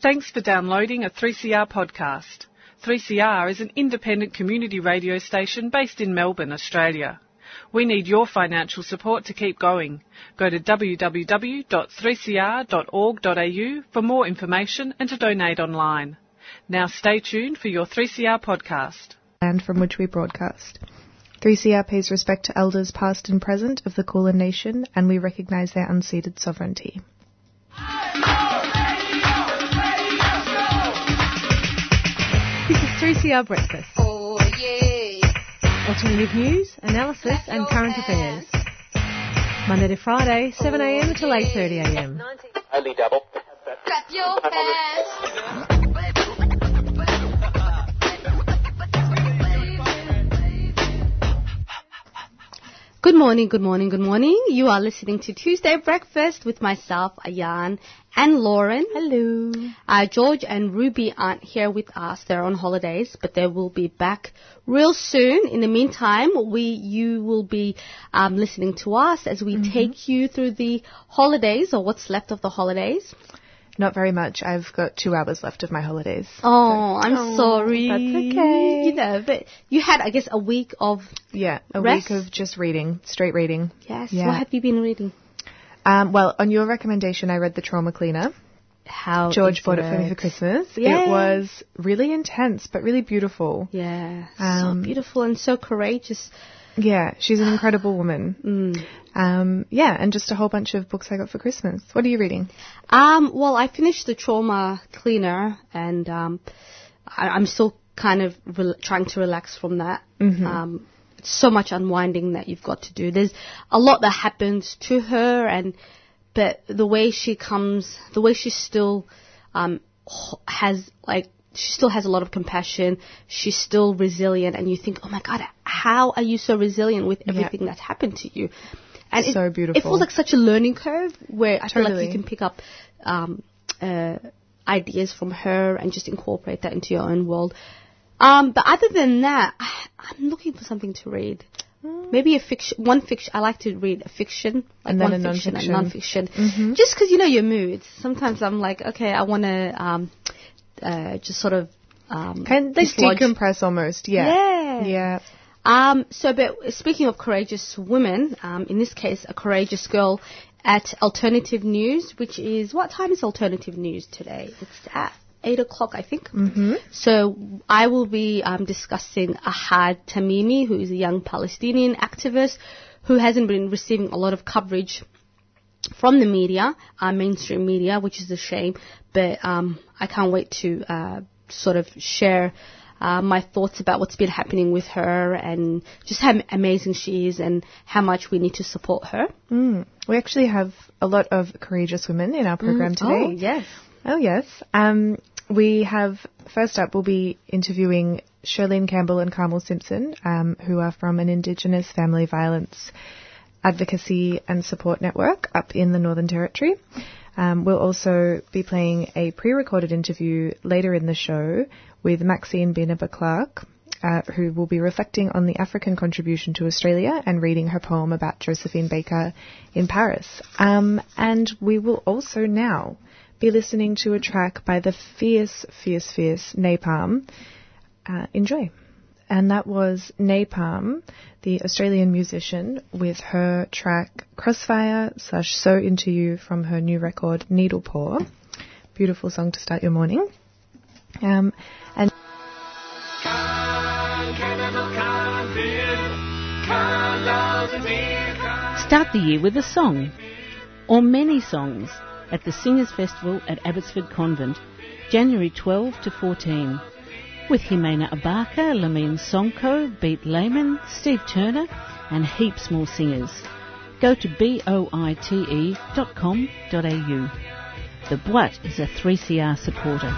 Thanks for downloading a 3CR podcast. 3CR is an independent community radio station based in Melbourne, Australia. We need your financial support to keep going. Go to www.3cr.org.au for more information and to donate online. Now stay tuned for your 3CR podcast. Land from which we broadcast. 3CR pays respect to elders past and present of the Kulin Nation and we recognise their unceded sovereignty. 3CR Breakfast. Oh yeah. Alternative news, analysis and current affairs. Monday to Friday, 7am till 8.30am. Only double. Clap your hands. Good morning, good morning, good morning. You are listening to Tuesday Breakfast with myself, Ayan, and Lauren. Hello. Uh, George and Ruby aren't here with us. They're on holidays, but they will be back real soon. In the meantime, we you will be um, listening to us as we take you through the holidays or what's left of the holidays. Not very much. I've got two hours left of my holidays. Oh, I'm Oh, sorry. that's okay. You know, but you had, I guess, a week of Yeah, a Rest? week of just reading, straight reading. yes. Yeah. What have you been reading? Um, well, on your recommendation, I read The Trauma Cleaner. How George bought it for me for Christmas. Yeah. It was really intense, but really beautiful. Yeah, Um, so beautiful and so courageous. Yeah, she's an incredible woman. Mm. Um, yeah, and just a whole bunch of books I got for Christmas. What are you reading? Um, well, I finished the trauma cleaner, and um, I, I'm still kind of rel- trying to relax from that. Um, it's so much unwinding that you've got to do. There's a lot that happens to her, and but the way she comes, the way she still um, has like she still has a lot of compassion. She's still resilient, and you think, oh my god, how are you so resilient with everything that's happened to you? And So it, beautiful. It feels like such a learning curve where I feel like you can pick up um, uh, ideas from her and just incorporate that into your own world. Um, but other than that, I, I'm looking for something to read. Maybe a fiction, one fiction. I like to read a fiction, like And then one a fiction and non-fiction. non-fiction. Just because you know your moods. Sometimes I'm like, okay, I want to um, uh, just sort of um, Kind of like dislodge- decompress almost. Yeah. Yeah. Yeah. um, so, but speaking of courageous women, um, in this case, a courageous girl at Alternative News, which is what time is Alternative News today? It's at eight o'clock, I think. Mm-hmm. So, I will be um, discussing Ahed Tamimi, who is a young Palestinian activist who hasn't been receiving a lot of coverage from the media, uh, mainstream media, which is a shame. But um, I can't wait to uh, sort of share uh, my thoughts about what's been happening with her and just how amazing she is and how much we need to support her. Mm. We actually have a lot of courageous women in our program today. Oh, yes. Oh, yes. Um, we have, first up, we'll be interviewing Shirleen Campbell and Carmel Simpson, um, who are from an Indigenous family violence advocacy and support network up in the Northern Territory. Um, we'll also be playing a pre-recorded interview later in the show with Maxine Beneba Clarke, uh, who will be reflecting on the African contribution to Australia and reading her poem about Josephine Baker in Paris. Um, and we will also now be listening to a track by the fierce, fierce, fierce Nai Palm. Uh, enjoy. And that was Nai Palm, the Australian musician, with her track Crossfire slash So Into You from her new record Needle Paw. Beautiful song to start your morning. Um, and Start the year with a song, or many songs, at the Singers Festival at Abbotsford Convent, January 12 to 14, with Jimena Abarca, Lamine Sonko, Beat Lehman, Steve Turner, and heaps more singers. Go to boite.com.au. The Boite is a 3CR supporter.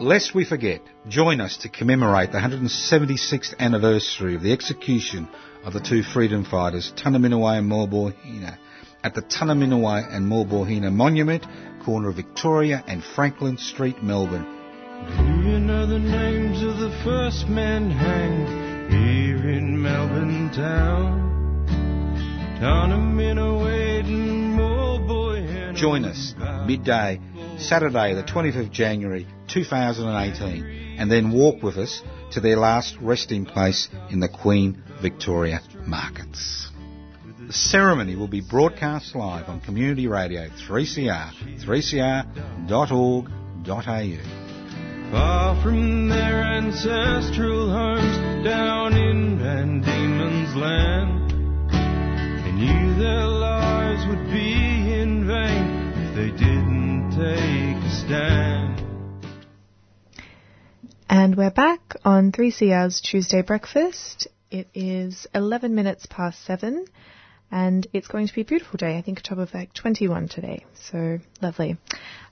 Lest we forget, join us to commemorate the 176th anniversary of the execution of the two freedom fighters, Tunnerminnerwait and Maulboyheenner, at the Tunnerminnerwait and Maulboyheenner Monument, corner of Victoria and Franklin Street, Melbourne. Do you know the names of the first men hanged here in Melbourne town? Tunnerminnerwait and Maulboyheenner. Join us midday Saturday, the 25th of January 2018, and then walk with us to their last resting place in the Queen Victoria Markets. The ceremony will be broadcast live on Community Radio 3CR, 3cr.org.au. Far from their ancestral homes down in Van Diemen's land. They knew their lives would be in vain if they didn't take a stand. And we're back on 3CR's Tuesday breakfast. It is 11 minutes past 7 and it's going to be a beautiful day. I think a top of like 21 today. So lovely.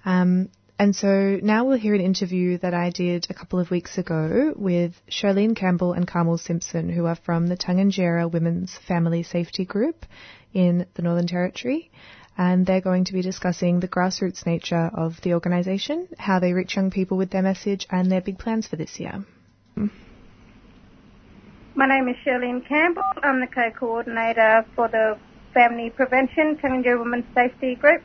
Um, and so now we'll hear an interview that I did a couple of weeks ago with Charlene Campbell and Carmel Simpson, who are from the Tangentyere Women's Family Safety Group in the Northern Territory. And they're going to be discussing the grassroots nature of the organisation, how they reach young people with their message, and their big plans for this year. My name is Charlene Campbell. I'm the co-coordinator for the Family Prevention Tangentyere Women's Safety Group.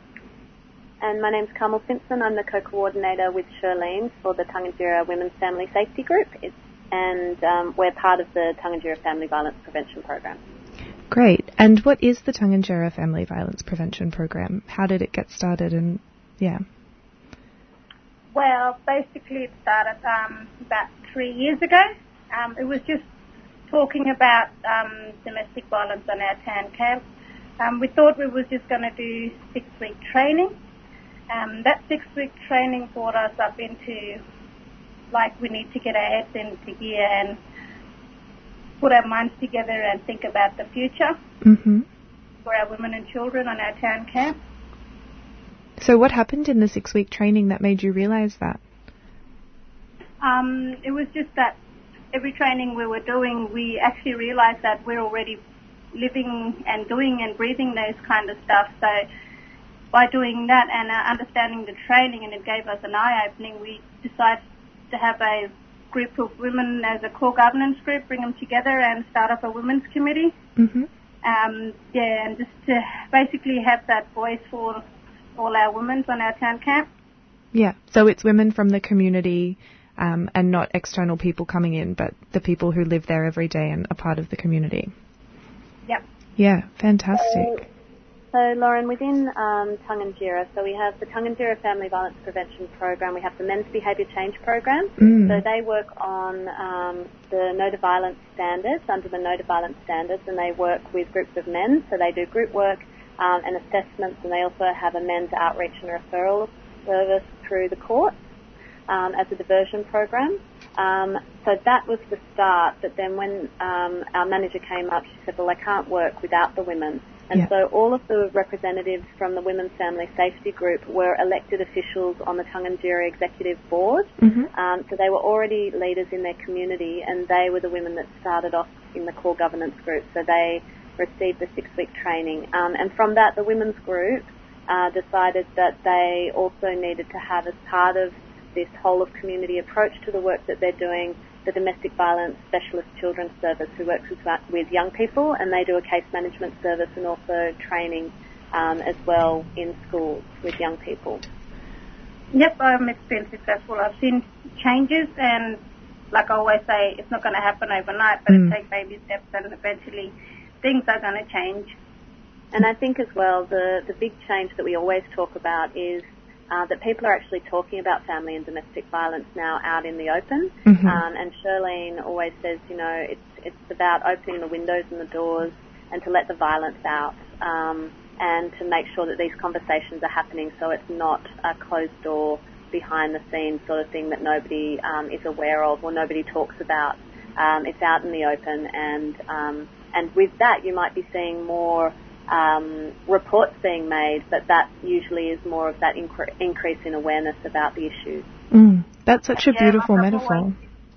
And my name's Carmel Simpson. I'm the co-coordinator with Charlene for the Tangentyere Women's Family Safety Group. It's, and um, we're part of the Tangentyere Family Violence Prevention Program. Great. And what is the Tangentyere Family Violence Prevention Program? How did it get started? And yeah. Well, basically it started um, about three years ago. Um, it was just talking about um, domestic violence on our town camp. Um, we thought we was just going to do six week training. Um, that six week training brought us up into like we need to get our heads into gear and put our minds together and think about the future hmm for our women and children on our town camp. So what happened in the six week training that made you realise that? Um, it was just that every training we were doing, we actually realized that we're already living and doing and breathing those kind of stuff. So by doing that and uh, understanding the training, and it gave us an eye opening, we decided to have a group of women as a core governance group, bring them together and start up a women's committee. hmm Um, yeah, and just to basically have that voice for all our women on our town camp. Yeah. So it's women from the community um, and not external people coming in, but the people who live there every day and are part of the community. Yep. Yeah, fantastic. So, Lauren, within um, Tangentyere, so we have the Tangentyere Family Violence Prevention Program, we have the Men's Behaviour Change Program. Mm. So they work on um, the no to violence standards, under the no to violence standards, and they work with groups of men. So they do group work um, and assessments, and they also have a men's outreach and referral service through the courts um, as a diversion program. Um, so that was the start. But then when um, our manager came up, she said, "Well, I can't work without the women." And Yeah. so all of the representatives from the Women's Family Safety Group were elected officials on the Tangentyere Executive Board. hmm Um, so they were already leaders in their community, and they were the women that started off in the core governance group. So they received the six-week training, um, and from that, the women's group uh, decided that they also needed to have, as part of this whole of community approach to the work that they're doing, the domestic violence specialist children's service, who works with, with young people, and they do a case management service and also training um, as well in schools with young people. Yep, um, it's been successful. I've seen changes, and like I always say, it's not going to happen overnight, but Mm. it takes baby steps, and eventually things are going to change. And I think as well, the, the big change that we always talk about is uh, that people are actually talking about family and domestic violence now out in the open. Mhm. Um, and Charlene always says, you know, it's, it's about opening the windows and the doors and to let the violence out um, and to make sure that these conversations are happening so it's not a closed door behind the scenes sort of thing that nobody um, is aware of or nobody talks about. Um, it's out in the open and um, and with that you might be seeing more um, reports being made, but that usually is more of that incre- increase in awareness about the issues. Mm. That's such a Yeah, beautiful like I've metaphor. always-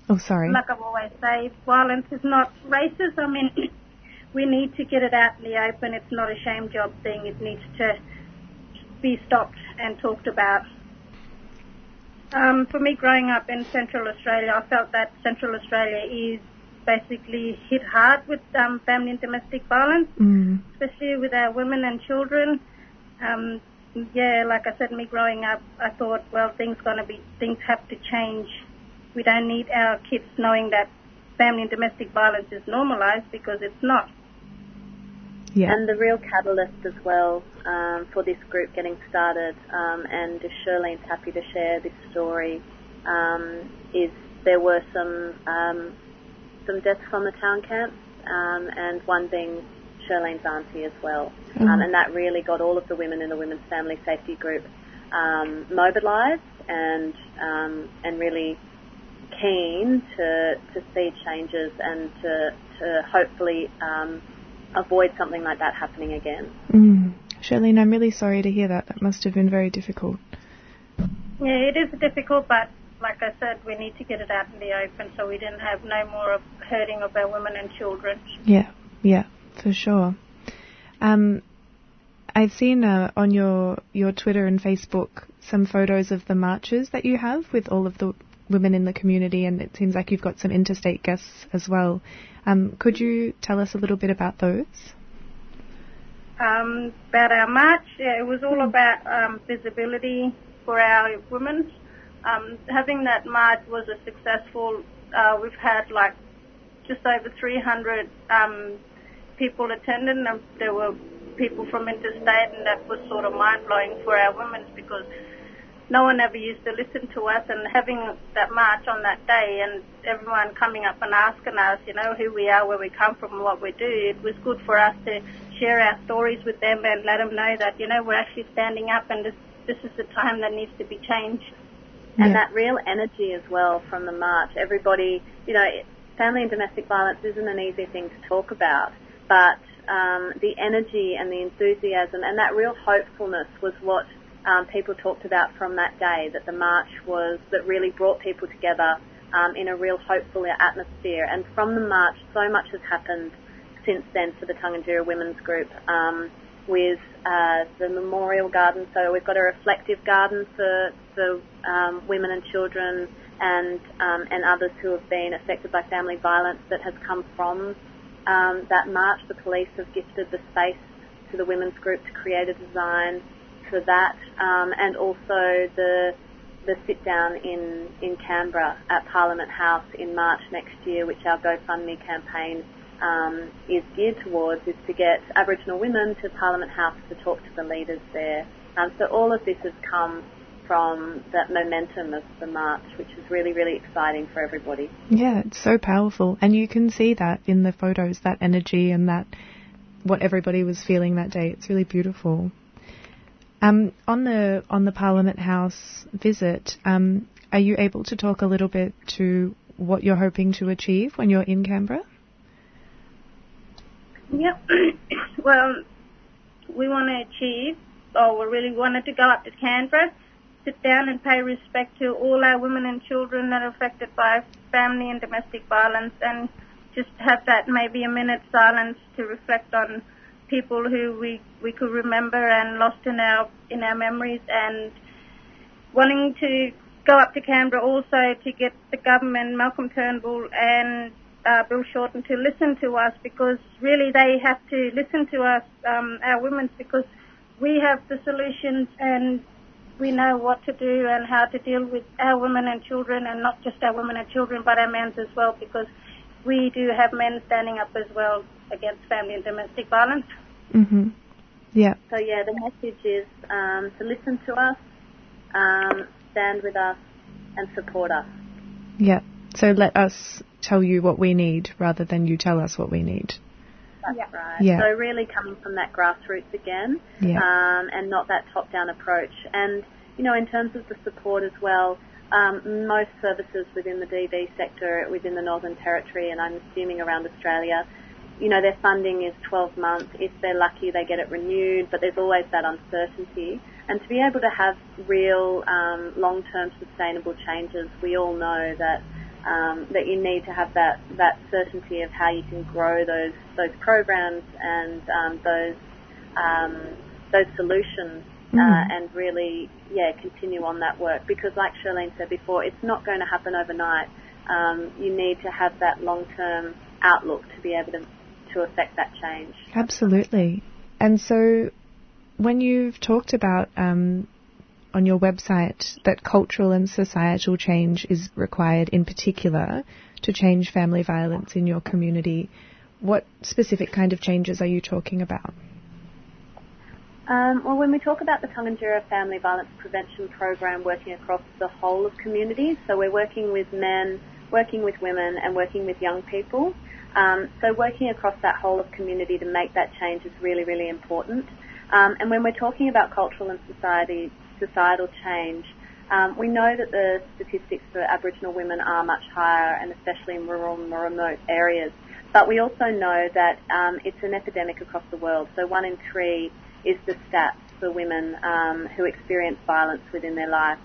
Oh, sorry. Like I've always said, violence is not racism. I mean, we need to get it out in the open. It's not a shame job thing. It needs to be stopped and talked about. Um, for me, growing up in Central Australia, I felt that Central Australia is basically hit hard with um, family and domestic violence. Mm. especially with our women and children. Um, yeah, like I said, me growing up, I thought, well, things gonna be, things have to change. We don't need our kids knowing that family and domestic violence is normalized because it's not. Yeah. And the real catalyst as well um, for this group getting started, um, and Shirleen's happy to share this story, um, is there were some um, some deaths from the town camps, um, and one being Shirleen's auntie as well, um, Mhm. and that really got all of the women in the Women's Family Safety Group um, mobilised and um, and really keen to to see changes and to to hopefully um, avoid something like that happening again. Mm. Charlene, I'm really sorry to hear that. That must have been very difficult. Yeah, it is difficult, but like I said, we need to get it out in the open so we didn't have no more of hurting of our women and children. Yeah, yeah, for sure. Um, I've seen uh, on your your Twitter and Facebook some photos of the marches that you have with all of the women in the community, and it seems like you've got some interstate guests as well. Um, could you tell us a little bit about those? Um, about our march, yeah, it was all about um, visibility for our women. Um, having that march was a successful. Uh, we've had like just over 300 um, people attended, and there were people from interstate, and that was sort of mind blowing for our women because no one ever used to listen to us, and having that march on that day, and everyone coming up and asking us, you know, who we are, where we come from, what we do, it was good for us to share our stories with them and let them know that, you know, we're actually standing up, and this this is the time that needs to be changed. And Yeah. that real energy as well from the march. Everybody, you know, family and domestic violence isn't an easy thing to talk about, but um, the energy and the enthusiasm and that real hopefulness was what um, people talked about from that day. That the march was that really brought people together um, in a real hopeful atmosphere. And from the march, so much has happened since then for the Tangentyere Women's Group. Um, with uh, the memorial garden. So we've got a reflective garden for for um, women and children and um, and others who have been affected by family violence that has come from um, that march. The police have gifted the space to the women's group to create a design for that, um, and also the the sit down in in Canberra at Parliament House in March next year, which our GoFundMe campaign um, is geared towards is to get Aboriginal women to Parliament House to talk to the leaders there. Um, so all of this has come from that momentum of the march, which is really, really exciting for everybody. Yeah, it's so powerful, and you can see that in the photos, that energy and that what everybody was feeling that day. It's really beautiful. Um, on the on the Parliament House visit, um, are you able to talk a little bit to what you're hoping to achieve when you're in Canberra? Yep. well, we want to achieve, or we really wanted to go up to Canberra, sit down and pay respect to all our women and children that are affected by family and domestic violence, and just have that maybe a minute silence to reflect on people who we we could remember and lost in our in our memories, and wanting to go up to Canberra also to get the government, Malcolm Turnbull and uh, Bill Shorten to listen to us because really they have to listen to us, um, our women, because we have the solutions and we know what to do and how to deal with our women and children and not just our women and children but our men as well because we do have men standing up as well against family and domestic violence. Mm-hmm. Yeah. So yeah, the message is um, to listen to us, um, stand with us, and support us. Yeah. So let us tell you what we need rather than you tell us what we need. That's right. Yeah. So really coming from that grassroots again, Yeah. um, and not that top-down approach. And you know, in terms of the support as well, um, most services within the DV sector within the Northern Territory, and I'm assuming around Australia, you know, their funding is 12 months. If they're lucky, they get it renewed, but there's always that uncertainty. And to be able to have real um, long-term sustainable changes, we all know that um, that you need to have that, that certainty of how you can grow those those programs and um, those um, those solutions uh, Mhm. and really yeah continue on that work because like Charlene said before it's not going to happen overnight um, you need to have that long term outlook to be able to to affect that change Absolutely. And so when you've talked about um, on your website that cultural and societal change is required in particular to change family violence in your community, what specific kind of changes are you talking about? Um, well, when we talk about the Tangentyere Family Violence Prevention Program working across the whole of communities, so we're working with men, working with women, and working with young people. Um, so working across that whole of community to make that change is really, really important. Um, and when we're talking about cultural and society, societal change, um, we know that the statistics for Aboriginal women are much higher, and especially in rural and more remote areas. But we also know that um, it's an epidemic across the world. So one in three is the stats for women um, who experience violence within their life.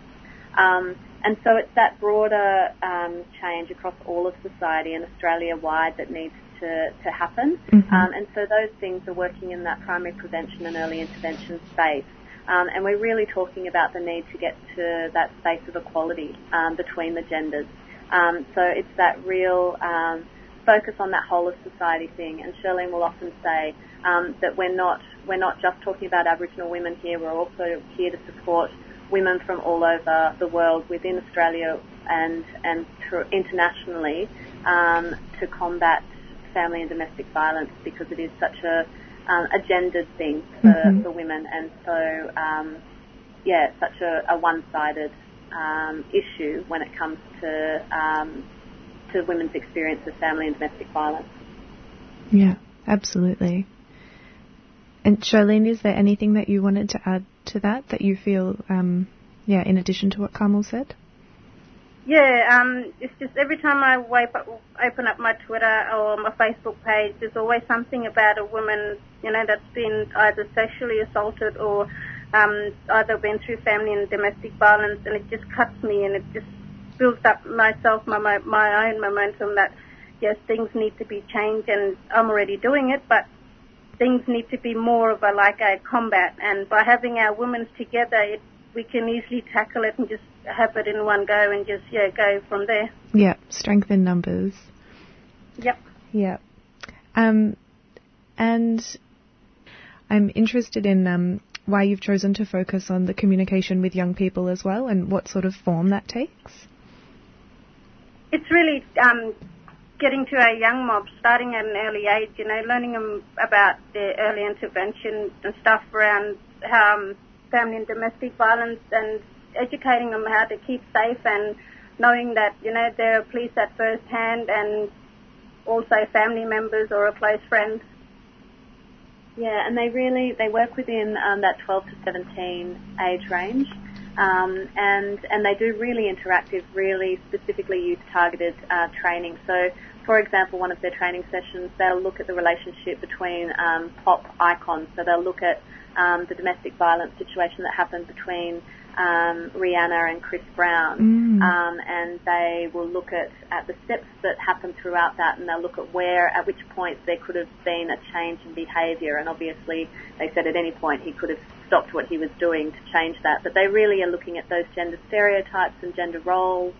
Um, and so it's that broader um, change across all of society and Australia wide that needs to, to happen. Mhm. Um, and so those things are working in that primary prevention and early intervention space. Um, and we're really talking about the need to get to that space of equality um, between the genders. Um, so it's that real um, focus on that whole of society thing. And Shirleen will often say um, that we're not we're not just talking about Aboriginal women here. We're also here to support women from all over the world within Australia and and internationally um, to combat family and domestic violence because it is such a um, a gendered thing for, Mhm. for women and so um, yeah it's such a, a one-sided um, issue when it comes to um, to women's experience of family and domestic violence. Yeah, absolutely. And Charlene, is there anything that you wanted to add to that that you feel, um, yeah, in addition to what Carmel said? Yeah, um, it's just every time I wake up, open up my Twitter or my Facebook page, there's always something about a woman, you know, that's been either sexually assaulted or um, either been through family and domestic violence, and it just cuts me, and it just builds up myself, my my, my own momentum that yes, things need to be changed, and I'm already doing it, but things need to be more of a like a combat, and by having our women together, it, we can easily tackle it and just have it in one go and just yeah go from there. Yeah, strength in numbers. Yep. Yeah. Um, and I'm interested in um, why you've chosen to focus on the communication with young people as well and what sort of form that takes. It's really um, getting to our young mob, starting at an early age, you know, learning them about the early intervention and stuff around um, family and domestic violence and educating them how to keep safe and knowing that, you know, they're police at first hand and also family members or a close friend. Yeah, and they really they work within um, that 12 to 17 age range, um, and and they do really interactive, really specifically youth targeted uh, training. So, for example, one of their training sessions, they'll look at the relationship between um, pop icons. So they'll look at um, the domestic violence situation that happened between um, Rihanna and Chris Brown, Mm. um, and they will look at, at the steps that happen throughout that, and they'll look at where, at which point there could have been a change in behaviour. And obviously, they said at any point he could have stopped what he was doing to change that. But they really are looking at those gender stereotypes and gender roles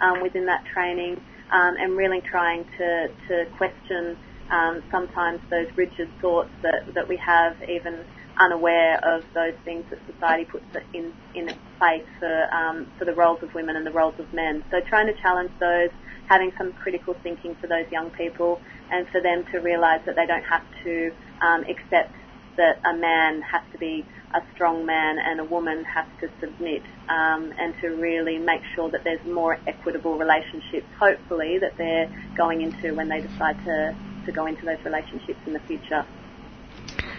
um, within that training, um, and really trying to to question um, sometimes those rigid thoughts that that we have even unaware of those things that society puts in in place for um, for the roles of women and the roles of men. So trying to challenge those, having some critical thinking for those young people, and for them to realise that they don't have to um, accept that a man has to be a strong man and a woman has to submit, um, and to really make sure that there's more equitable relationships, hopefully, that they're going into when they decide to, to go into those relationships in the future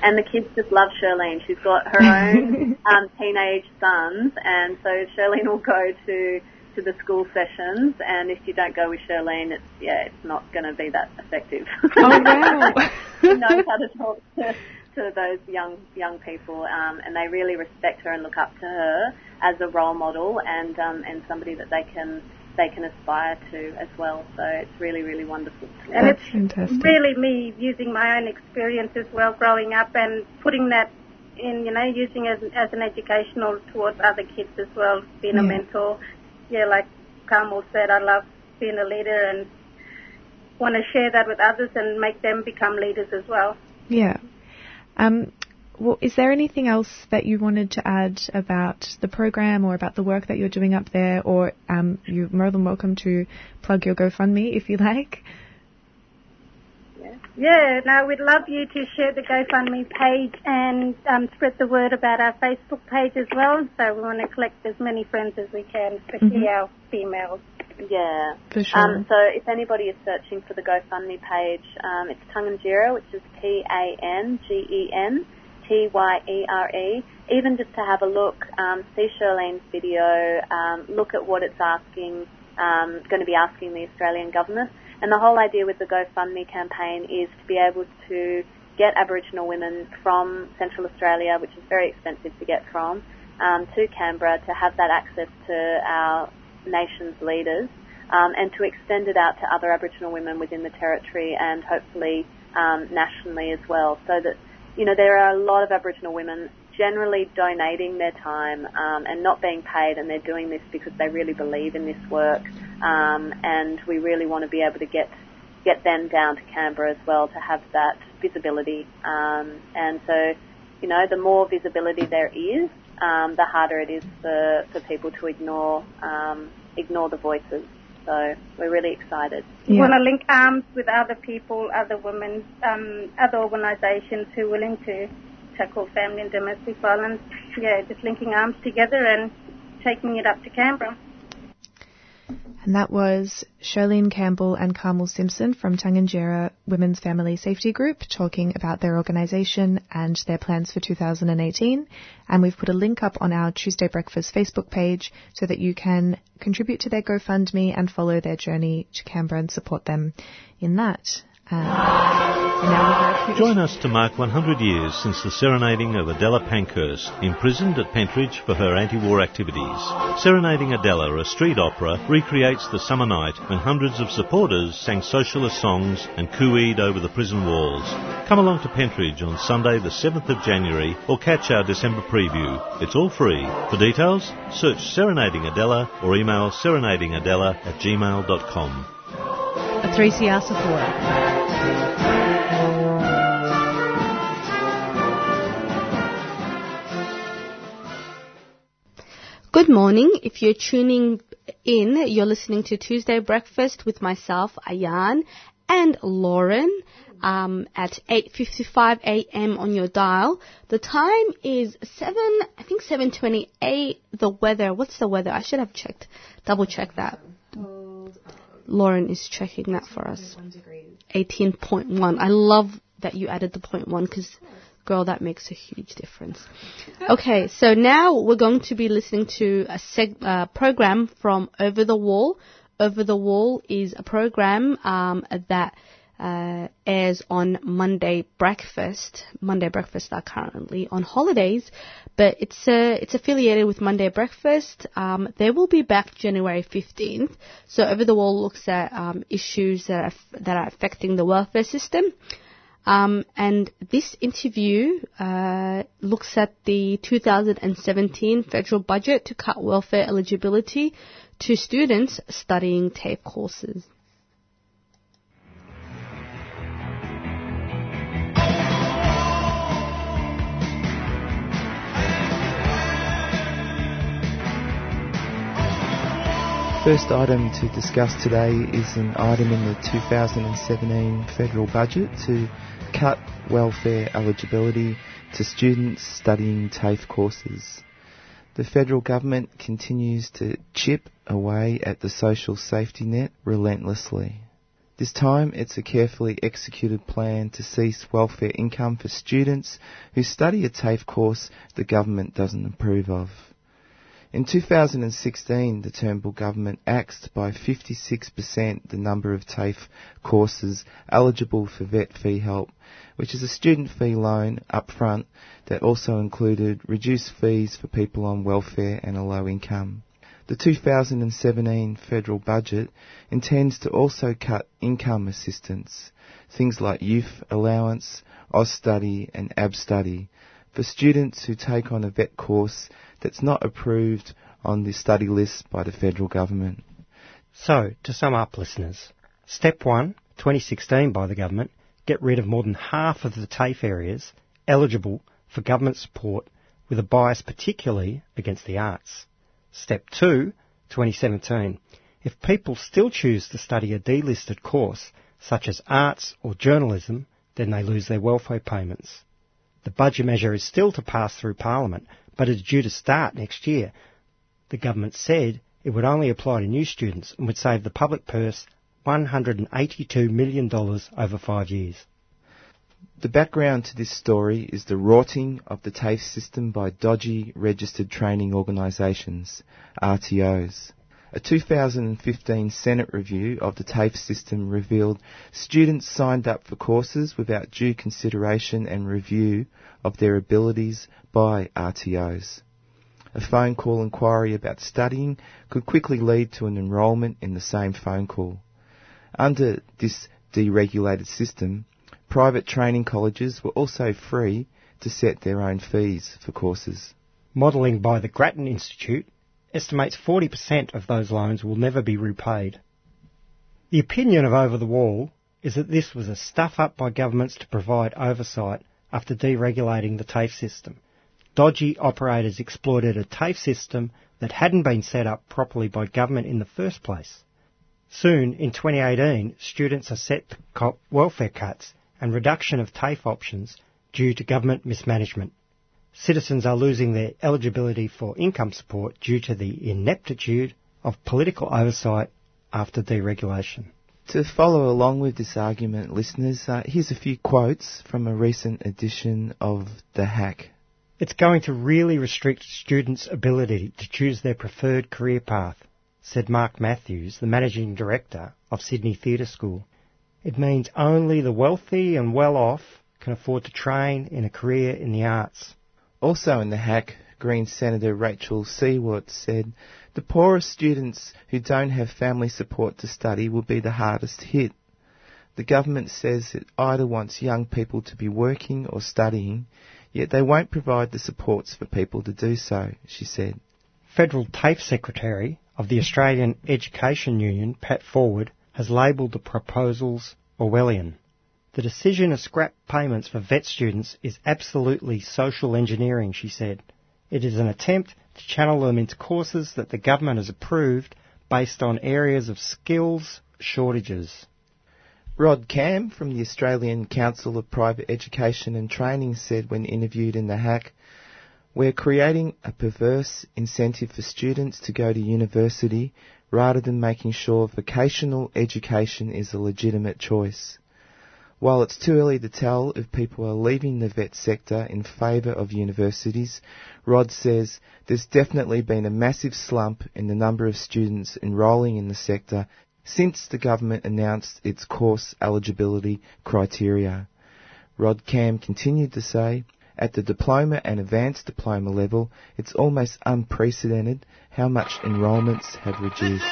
and the kids just love Shirleen. She's got her own um, teenage sons, and so Shirleen will go to to the school sessions, and if you don't go with Shirleen, it's yeah, it's not going to be that effective. Oh, wow. she knows how to talk to to those young young people, um, and they really respect her and look up to her as a role model and um, and somebody that they can they can aspire to as well. So it's really really wonderful. And That's it's fantastic. really me using my own experience as well growing up and putting that in, you know, using it as an educational towards other kids as well, being a mentor. Yeah, like Carmel said, I love being a leader and want to share that with others and make them become leaders as well. Yeah. Um, well, is there anything else that you wanted to add about the program or about the work that you're doing up there? Or um, you're more than welcome to plug your GoFundMe if you like. Yeah, no, we'd love you to share the GoFundMe page and um, spread the word about our Facebook page as well. So we want to collect as many friends as we can, especially Mhm. our females. Yeah. For sure. Um, so if anybody is searching for the GoFundMe page, um, it's Tangentyere, which is T-A-N-G-E-N T-Y-E-R-E. Even just to have a look, um, see Charlene's video, um, look at what it's asking, um, going to be asking the Australian government. And the whole idea with the GoFundMe campaign is to be able to get Aboriginal women from Central Australia, which is very expensive to get from, um, to Canberra to have that access to our nation's leaders um, and to extend it out to other Aboriginal women within the territory and hopefully um, nationally as well. So that, you know, there are a lot of Aboriginal women generally donating their time um, and not being paid and they're doing this because they really believe in this work um, and we really want to be able to get get them down to Canberra as well to have that visibility um, and so you know the more visibility there is um, the harder it is for, for people to ignore um, ignore the voices so we're really excited We Yeah. want to link arms with other people, other women, um, other organisations who are willing to tackle family and domestic violence. Yeah, just linking arms together and taking it up to Canberra. And that was Charlene Campbell and Carmel Simpson from Tangentyere Women's Family Safety Group talking about their organisation and their plans for 2018. And we've put a link up on our Tuesday Breakfast Facebook page so that you can contribute to their GoFundMe and follow their journey to Canberra and support them in that. Have Join us to mark 100 years since the serenading of Adela Pankhurst, imprisoned at Pentridge for her anti-war activities. Serenading Adela, a street opera, recreates the summer night when hundreds of supporters sang socialist songs and cooed over the prison walls. Come along to Pentridge on Sunday the 7th of January or catch our December preview. It's all free. For details, search Serenading Adela or email serenadingadela at gmail.com. A 3CR supporter. Good morning. If you're tuning in, you're listening to Tuesday Breakfast with myself, Ayan, and Lauren um, at 8:55 a.m. on your dial. The time is seven, I think 7:28. The weather. What's the weather? I should have checked, double checked that. Lauren is checking that for us. 18.1. I love that you added the point one because, girl, that makes a huge difference. Okay, so now we're going to be listening to a seg- uh, program from Over the Wall. Over the Wall is a program um, that uh, airs on Monday Breakfast. Monday Breakfast are currently on holidays, but it's uh, it's affiliated with Monday Breakfast. Um, they will be back January 15th. So Over the Wall looks at um, issues that are, that are affecting the welfare system. Um, and this interview uh, looks at the 2017 federal budget to cut welfare eligibility to students studying TAFE courses. First item to discuss today is an item in the 2017 federal budget to cut welfare eligibility to students studying TAFE courses. The federal government continues to chip away at the social safety net relentlessly. This time it's a carefully executed plan to cease welfare income for students who study a TAFE course the government doesn't approve of. In 2016, the Turnbull government axed by 56% the number of TAFE courses eligible for vet fee help, which is a student fee loan up front that also included reduced fees for people on welfare and a low income. The 2017 federal budget intends to also cut income assistance, things like youth allowance, Austudy and AbStudy, for students who take on a vet course that's not approved on the study list by the federal government. So, to sum up, listeners, Step 1, 2016 by the government, get rid of more than half of the TAFE areas eligible for government support with a bias particularly against the arts. Step 2, 2017. If people still choose to study a delisted course, such as arts or journalism, then they lose their welfare payments. The budget measure is still to pass through Parliament, but is due to start next year. The government said it would only apply to new students and would save the public purse $182 million over five years. The background to this story is the rorting of the TAFE system by dodgy registered training organisations, RTOs. A 2015 Senate review of the TAFE system revealed students signed up for courses without due consideration and review of their abilities by RTOs. A phone call inquiry about studying could quickly lead to an enrolment in the same phone call. Under this deregulated system, private training colleges were also free to set their own fees for courses. Modelling by the Grattan Institute estimates 40% of those loans will never be repaid. The opinion of Over the Wall is that this was a stuff up by governments to provide oversight after deregulating the TAFE system. Dodgy operators exploited a TAFE system that hadn't been set up properly by government in the first place. Soon, in 2018, students are set to cop welfare cuts and reduction of TAFE options due to government mismanagement citizens are losing their eligibility for income support due to the ineptitude of political oversight after deregulation. To follow along with this argument, listeners, uh, here's a few quotes from a recent edition of The Hack. It's going to really restrict students' ability to choose their preferred career path, said Mark Matthews, the managing director of Sydney Theatre School. It means only the wealthy and well off can afford to train in a career in the arts. Also in the hack, Green Senator Rachel Siewert said, the poorest students who don't have family support to study will be the hardest hit. The government says it either wants young people to be working or studying, yet they won't provide the supports for people to do so, she said. Federal TAFE Secretary of the Australian Education Union, Pat Forward, has labelled the proposals Orwellian. The decision to scrap payments for vet students is absolutely social engineering, she said. It is an attempt to channel them into courses that the government has approved based on areas of skills shortages. Rod Camm from the Australian Council of Private Education and Training said when interviewed in The Hack, We're creating a perverse incentive for students to go to university rather than making sure vocational education is a legitimate choice. While it's too early to tell if people are leaving the vet sector in favour of universities, Rod says there's definitely been a massive slump in the number of students enrolling in the sector since the government announced its course eligibility criteria. Rod Camm continued to say, at the diploma and advanced diploma level, it's almost unprecedented how much enrolments have reduced.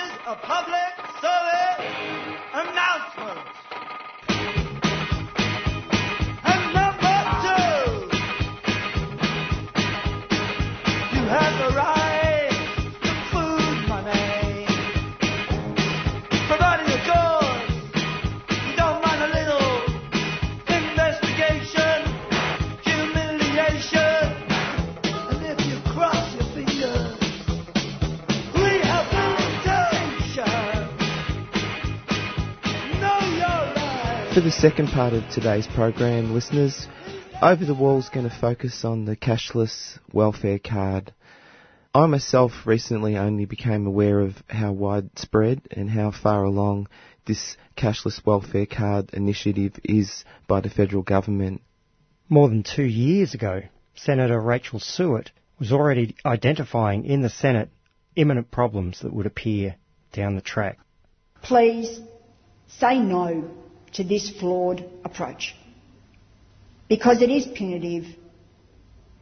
For the second part of today's program, listeners, Over the Wall is going to focus on the cashless welfare card. I myself recently only became aware of how widespread and how far along this cashless welfare card initiative is by the federal government. More than two years ago, Senator Rachel Siewert was already identifying in the Senate imminent problems that would appear down the track. Please say no to this flawed approach. Because it is punitive,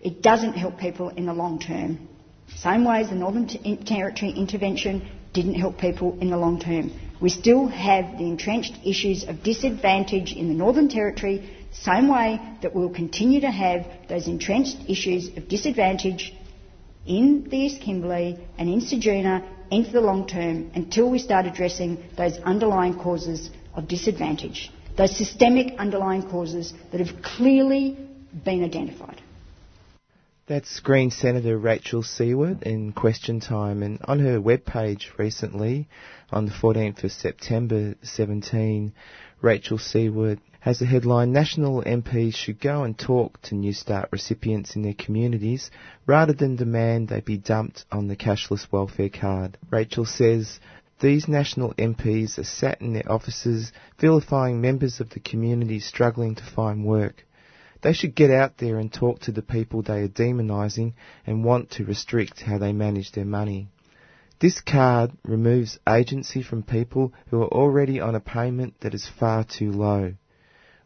it doesn't help people in the long term. Same way as the Northern Territory intervention didn't help people in the long term. We still have the entrenched issues of disadvantage in the Northern Territory, same way that we'll continue to have those entrenched issues of disadvantage in the East Kimberley and in Ceduna into the long term until we start addressing those underlying causes of disadvantage, those systemic underlying causes that have clearly been identified. That's Green Senator Rachel Siewert in Question Time, and on her webpage recently, on the 14th of September 17, Rachel Siewert has the headline National MPs should go and talk to New Start recipients in their communities rather than demand they be dumped on the cashless welfare card. Rachel says these national MPs are sat in their offices vilifying members of the community struggling to find work. They should get out there and talk to the people they are demonising and want to restrict how they manage their money. This card removes agency from people who are already on a payment that is far too low.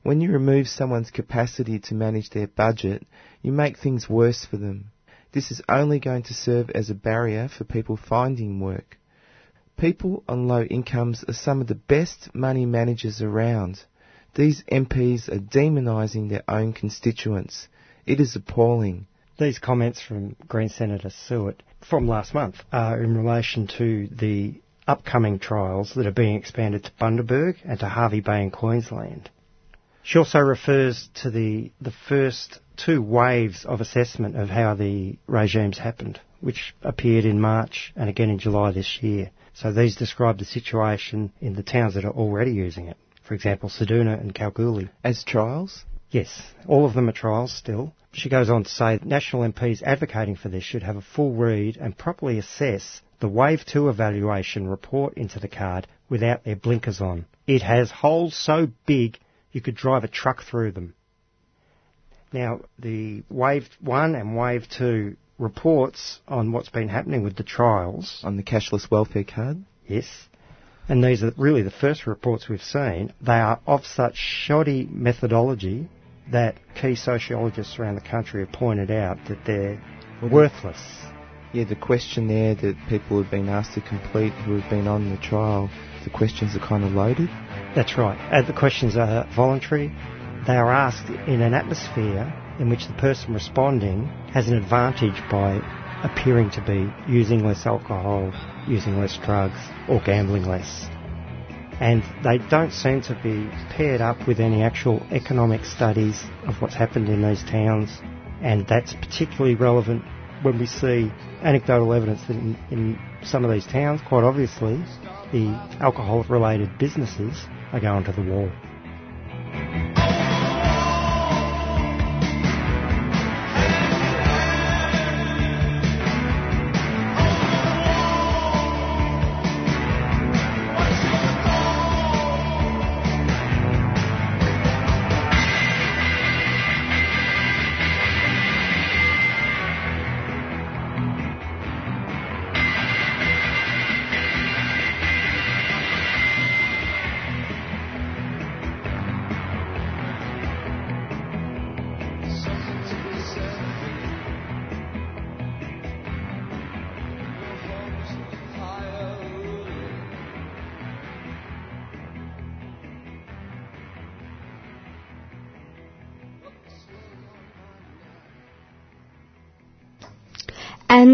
When you remove someone's capacity to manage their budget, you make things worse for them. This is only going to serve as a barrier for people finding work. People on low incomes are some of the best money managers around. These MPs are demonising their own constituents. It is appalling. These comments from Green Senator Siewert from last month are in relation to the upcoming trials that are being expanded to Bundaberg and to Hervey Bay in Queensland. She also refers to the, the first two waves of assessment of how the regimes happened, which appeared in March and again in July this year. So these describe the situation in the towns that are already using it. For example, Ceduna and Kalgoorlie. As trials? Yes, all of them are trials still. She goes on to say national MPs advocating for this should have a full read and properly assess the Wave 2 evaluation report into the card without their blinkers on. It has holes so big you could drive a truck through them. Now, the Wave 1 and Wave 2 reports on what's been happening with the trials. On the cashless welfare card? Yes. And these are really the first reports we've seen. They are of such shoddy methodology that key sociologists around the country have pointed out that they're worthless. Yeah, the questionnaire that people have been asked to complete who have been on the trial, the questions are kind of loaded. That's right. Uh, the questions are voluntary. They are asked in an atmosphere in which the person responding has an advantage by appearing to be using less alcohol, using less drugs, or gambling less. And they don't seem to be paired up with any actual economic studies of what's happened in these towns. And that's particularly relevant when we see anecdotal evidence that in, in some of these towns, quite obviously, the alcohol related businesses are going to the wall.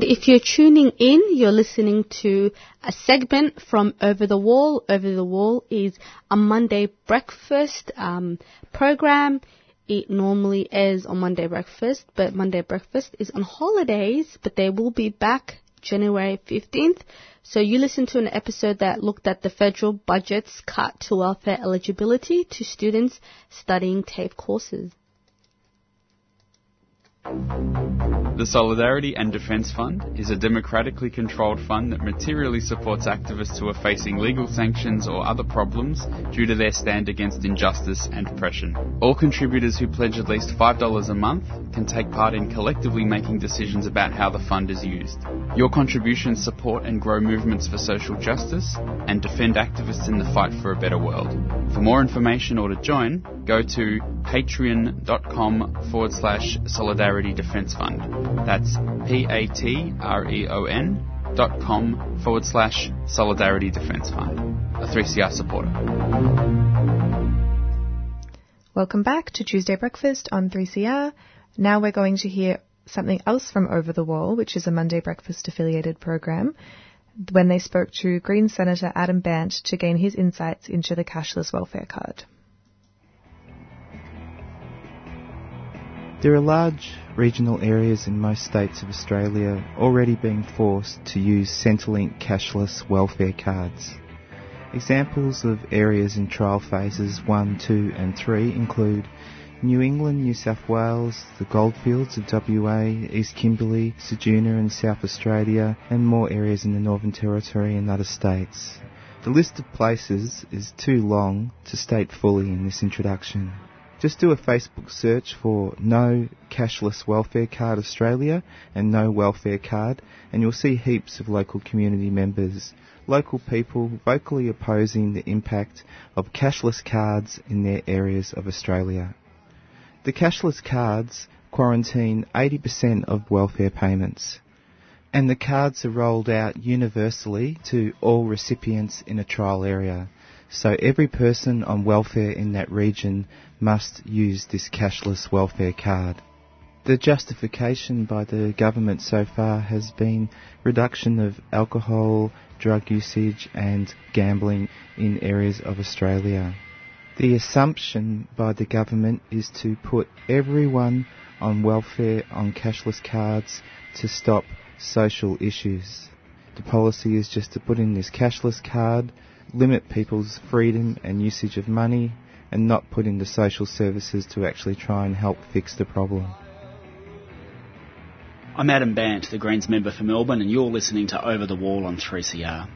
If you're tuning in, you're listening to a segment from Over the Wall. Over the Wall is a Monday breakfast um, program. It normally airs on Monday breakfast, but Monday breakfast is on holidays, but they will be back January 15th. So you listened to an episode that looked at the federal budget's cut to welfare eligibility to students studying TAFE courses. The Solidarity and Defence Fund is a democratically controlled fund that materially supports activists who are facing legal sanctions or other problems due to their stand against injustice and oppression. All contributors who pledge at least $5 a month can take part in collectively making decisions about how the fund is used. Your contributions support and grow movements for social justice and defend activists in the fight for a better world. For more information or to join, go to patreon.com forward slash solidarity defence fund. That's P-A-T-R-E-O-N dot com forward slash solidarity defence fund. A 3CR supporter. Welcome back to Tuesday Breakfast on 3CR. Now we're going to hear something else from Over the Wall, which is a Monday Breakfast affiliated program, when they spoke to Green Senator Adam Bandt to gain his insights into the cashless welfare card. There are large regional areas in most states of Australia already being forced to use Centrelink cashless welfare cards. Examples of areas in trial phases 1, 2 and 3 include New England, New South Wales, the Goldfields of WA, East Kimberley, Ceduna in South Australia, and more areas in the Northern Territory and other states. The list of places is too long to state fully in this introduction. Just do a Facebook search for No Cashless Welfare Card Australia and No Welfare Card, and you'll see heaps of local community members, local people vocally opposing the impact of cashless cards in their areas of Australia. The cashless cards quarantine 80% of welfare payments, and the cards are rolled out universally to all recipients in a trial area. So every person on welfare in that region must use this cashless welfare card. The justification by the government so far has been reduction of alcohol, drug usage and gambling in areas of Australia. The assumption by the government is to put everyone on welfare on cashless cards to stop social issues. The policy is just to put in this cashless card, limit people's freedom and usage of money, and not put into social services to actually try and help fix the problem. I'm Adam Bandt, the Greens member for Melbourne, and you're listening to Over the Wall on 3CR.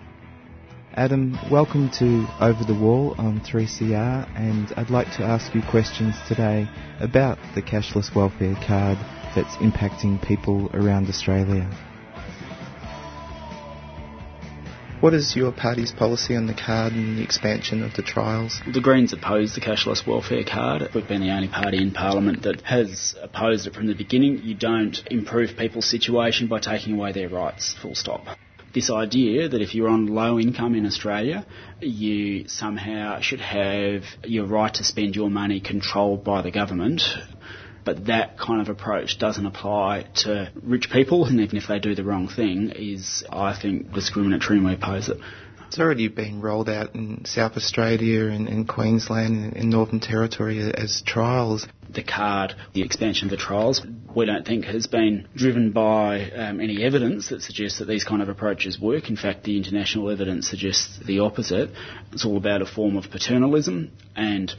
Adam, welcome to Over the Wall on 3CR, and I'd like to ask you questions today about the cashless welfare card that's impacting people around Australia. What is your party's policy on the card and the expansion of the trials? The Greens oppose the cashless welfare card. We've been the only party in Parliament that has opposed it from the beginning. You don't improve people's situation by taking away their rights, full stop this idea that if you're on low income in Australia, you somehow should have your right to spend your money controlled by the government. But that kind of approach doesn't apply to rich people, and even if they do the wrong thing, is, I think, discriminatory and we oppose it. It's already been rolled out in South Australia and in Queensland and Northern Territory as trials. The card, the expansion of the trials, we don't think has been driven by um, any evidence that suggests that these kind of approaches work. In fact, the international evidence suggests the opposite. It's all about a form of paternalism and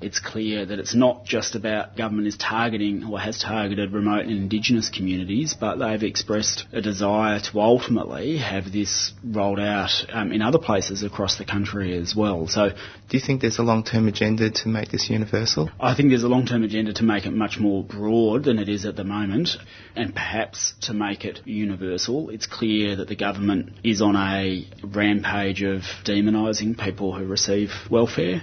it's clear that it's not just about government is targeting or has targeted remote and indigenous communities, but they've expressed a desire to ultimately have this rolled out um, in other places across the country as well. So, do you think there's a long-term agenda to make this universal? I think there's a long-term agenda to make it much more broad than it is at the moment, and perhaps to make it universal. It's clear that the government is on a rampage of demonising people who receive welfare,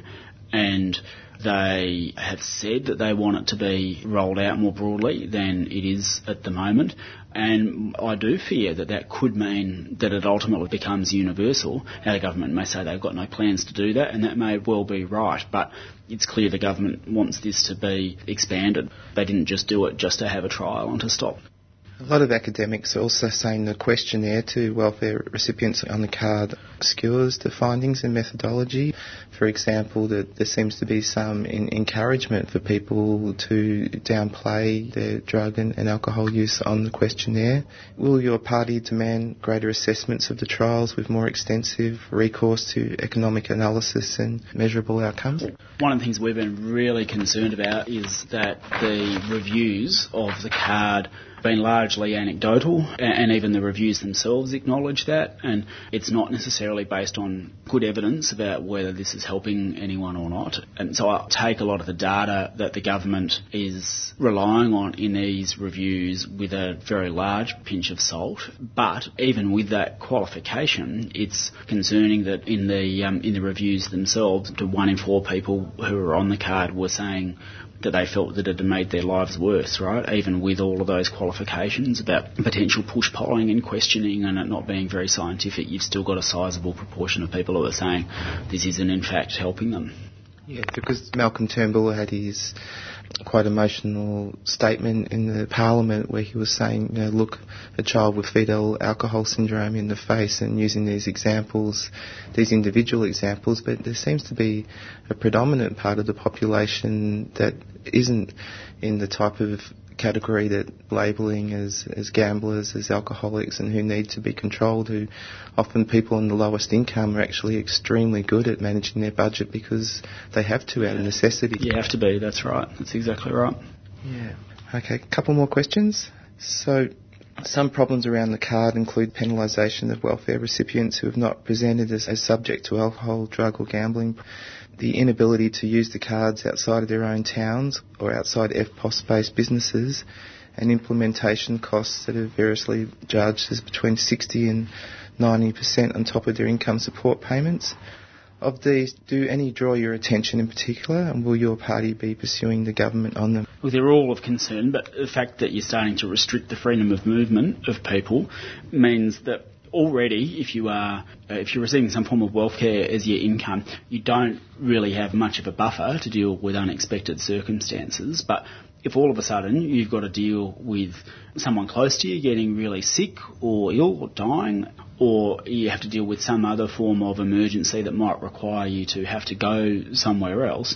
and they have said that they want it to be rolled out more broadly than it is at the moment. And I do fear that that could mean that it ultimately becomes universal. Now, the government may say they've got no plans to do that, and that may well be right, but it's clear the government wants this to be expanded. They didn't just do it just to have a trial and to stop. A lot of academics are also saying the questionnaire to welfare recipients on the card obscures the findings and methodology. For example, that there seems to be some encouragement for people to downplay their drug and, and alcohol use on the questionnaire. Will your party demand greater assessments of the trials with more extensive recourse to economic analysis and measurable outcomes? One of the things we've been really concerned about is that the reviews of the card been largely anecdotal, and even the reviews themselves acknowledge that. And it's not necessarily based on good evidence about whether this is helping anyone or not. And so I take a lot of the data that the government is relying on in these reviews with a very large pinch of salt. But even with that qualification, it's concerning that in the um, in the reviews themselves, to one in four people who were on the card were saying that they felt that it had made their lives worse, right? Even with all of those qualifications about potential push polling and questioning and it not being very scientific, you've still got a sizable proportion of people who are saying this isn't in fact helping them. Yeah, because Malcolm Turnbull had his quite emotional statement in the parliament where he was saying, you know, look a child with fetal alcohol syndrome in the face and using these examples, these individual examples, but there seems to be a predominant part of the population that isn't in the type of category that labelling as, as gamblers, as alcoholics, and who need to be controlled, who often people on the lowest income are actually extremely good at managing their budget because they have to out of necessity. You have to be, that's right. That's exactly right. Yeah. Okay, a couple more questions. So, some problems around the card include penalisation of welfare recipients who have not presented as, as subject to alcohol, drug or gambling, the inability to use the cards outside of their own towns or outside EFTPOS-based businesses, and implementation costs that are variously judged as between 60 and 90% on top of their income support payments. Of these, do any draw your attention in particular, and will your party be pursuing the government on them? Well, they're all of concern, but the fact that you're starting to restrict the freedom of movement of people means that already, if you are uh, if you're receiving some form of welfare as your income, you don't really have much of a buffer to deal with unexpected circumstances. But if all of a sudden you've got to deal with someone close to you getting really sick or ill or dying, or you have to deal with some other form of emergency that might require you to have to go somewhere else,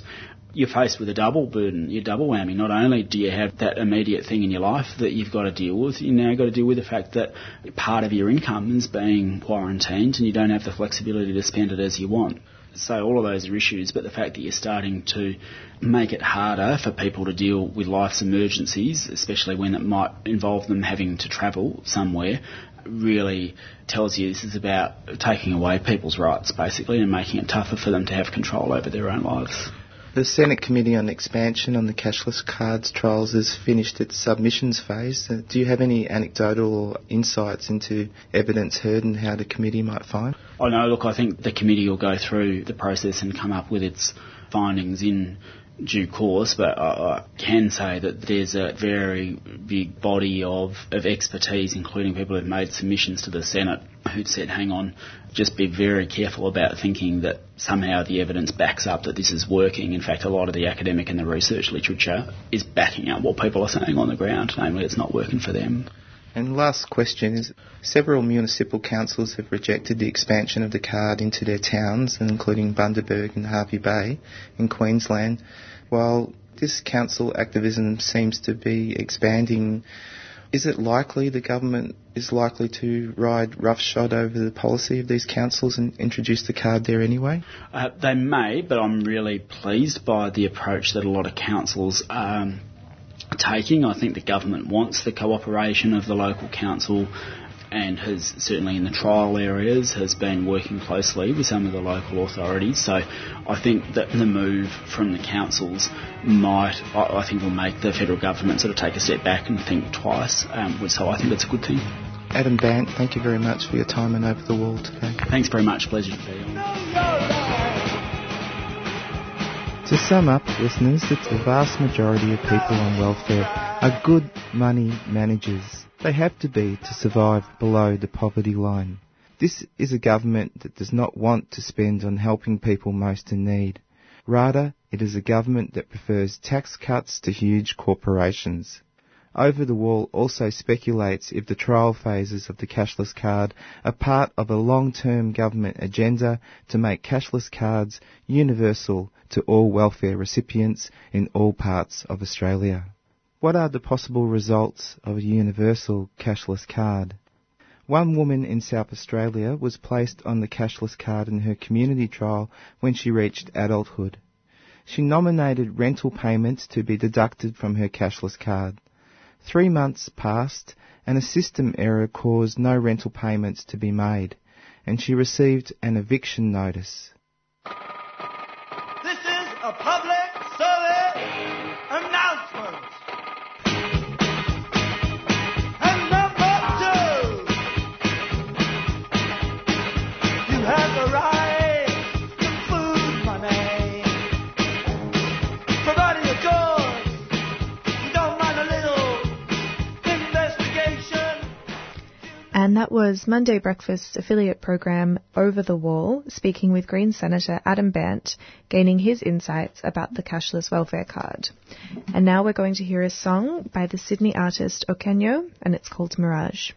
you're faced with a double burden, you're double whammy. Not only do you have that immediate thing in your life that you've got to deal with, you now got to deal with the fact that part of your income is being quarantined and you don't have the flexibility to spend it as you want. So all of those are issues, but the fact that you're starting to make it harder for people to deal with life's emergencies, especially when it might involve them having to travel somewhere, really tells you this is about taking away people's rights basically and making it tougher for them to have control over their own lives. The Senate Committee on Expansion on the Cashless Cards trials has finished its submissions phase. Uh, do you have any anecdotal insights into evidence heard and how the committee might find? Oh no, look, I think the committee will go through the process and come up with its findings in due course, but I, I, can say that there's a very big body of, of expertise, including people who've made submissions to the Senate, who've said, hang on, just be very careful about thinking that somehow the evidence backs up that this is working. In fact, a lot of the academic and the research literature is backing up what people are saying on the ground, namely it's not working for them. And last question is, several municipal councils have rejected the expansion of the card into their towns, including Bundaberg and Hervey Bay in Queensland. While this council activism seems to be expanding, is it likely the government is likely to ride roughshod over the policy of these councils and introduce the card there anyway? Uh, they may, but I'm really pleased by the approach that a lot of councils um, taking. I think the government wants the cooperation of the local council and has certainly in the trial areas has been working closely with some of the local authorities. So I think that the move from the councils might, I, think, will make the federal government sort of take a step back and think twice. Um, so I think that's a good thing. Adam Bandt, thank you very much for your time and over the wall today. Thanks very much. Pleasure to be on. To sum up, listeners, that the vast majority of people on welfare are good money managers. They have to be to survive below the poverty line. This is a government that does not want to spend on helping people most in need. Rather, it is a government that prefers tax cuts to huge corporations. Over the Wall also speculates if the trial phases of the cashless card are part of a long-term government agenda to make cashless cards universal to all welfare recipients in all parts of Australia. What are the possible results of a universal cashless card? One woman in South Australia was placed on the cashless card in her community trial when she reached adulthood. She nominated rental payments to be deducted from her cashless card. Three months passed and a system error caused no rental payments to be made, and she received an eviction notice. This is a public that was Monday Breakfast affiliate program Over the Wall, speaking with Green Senator Adam Bandt, gaining his insights about the cashless welfare card. And now we're going to hear a song by the Sydney artist Okenyo, and it's called Mirage.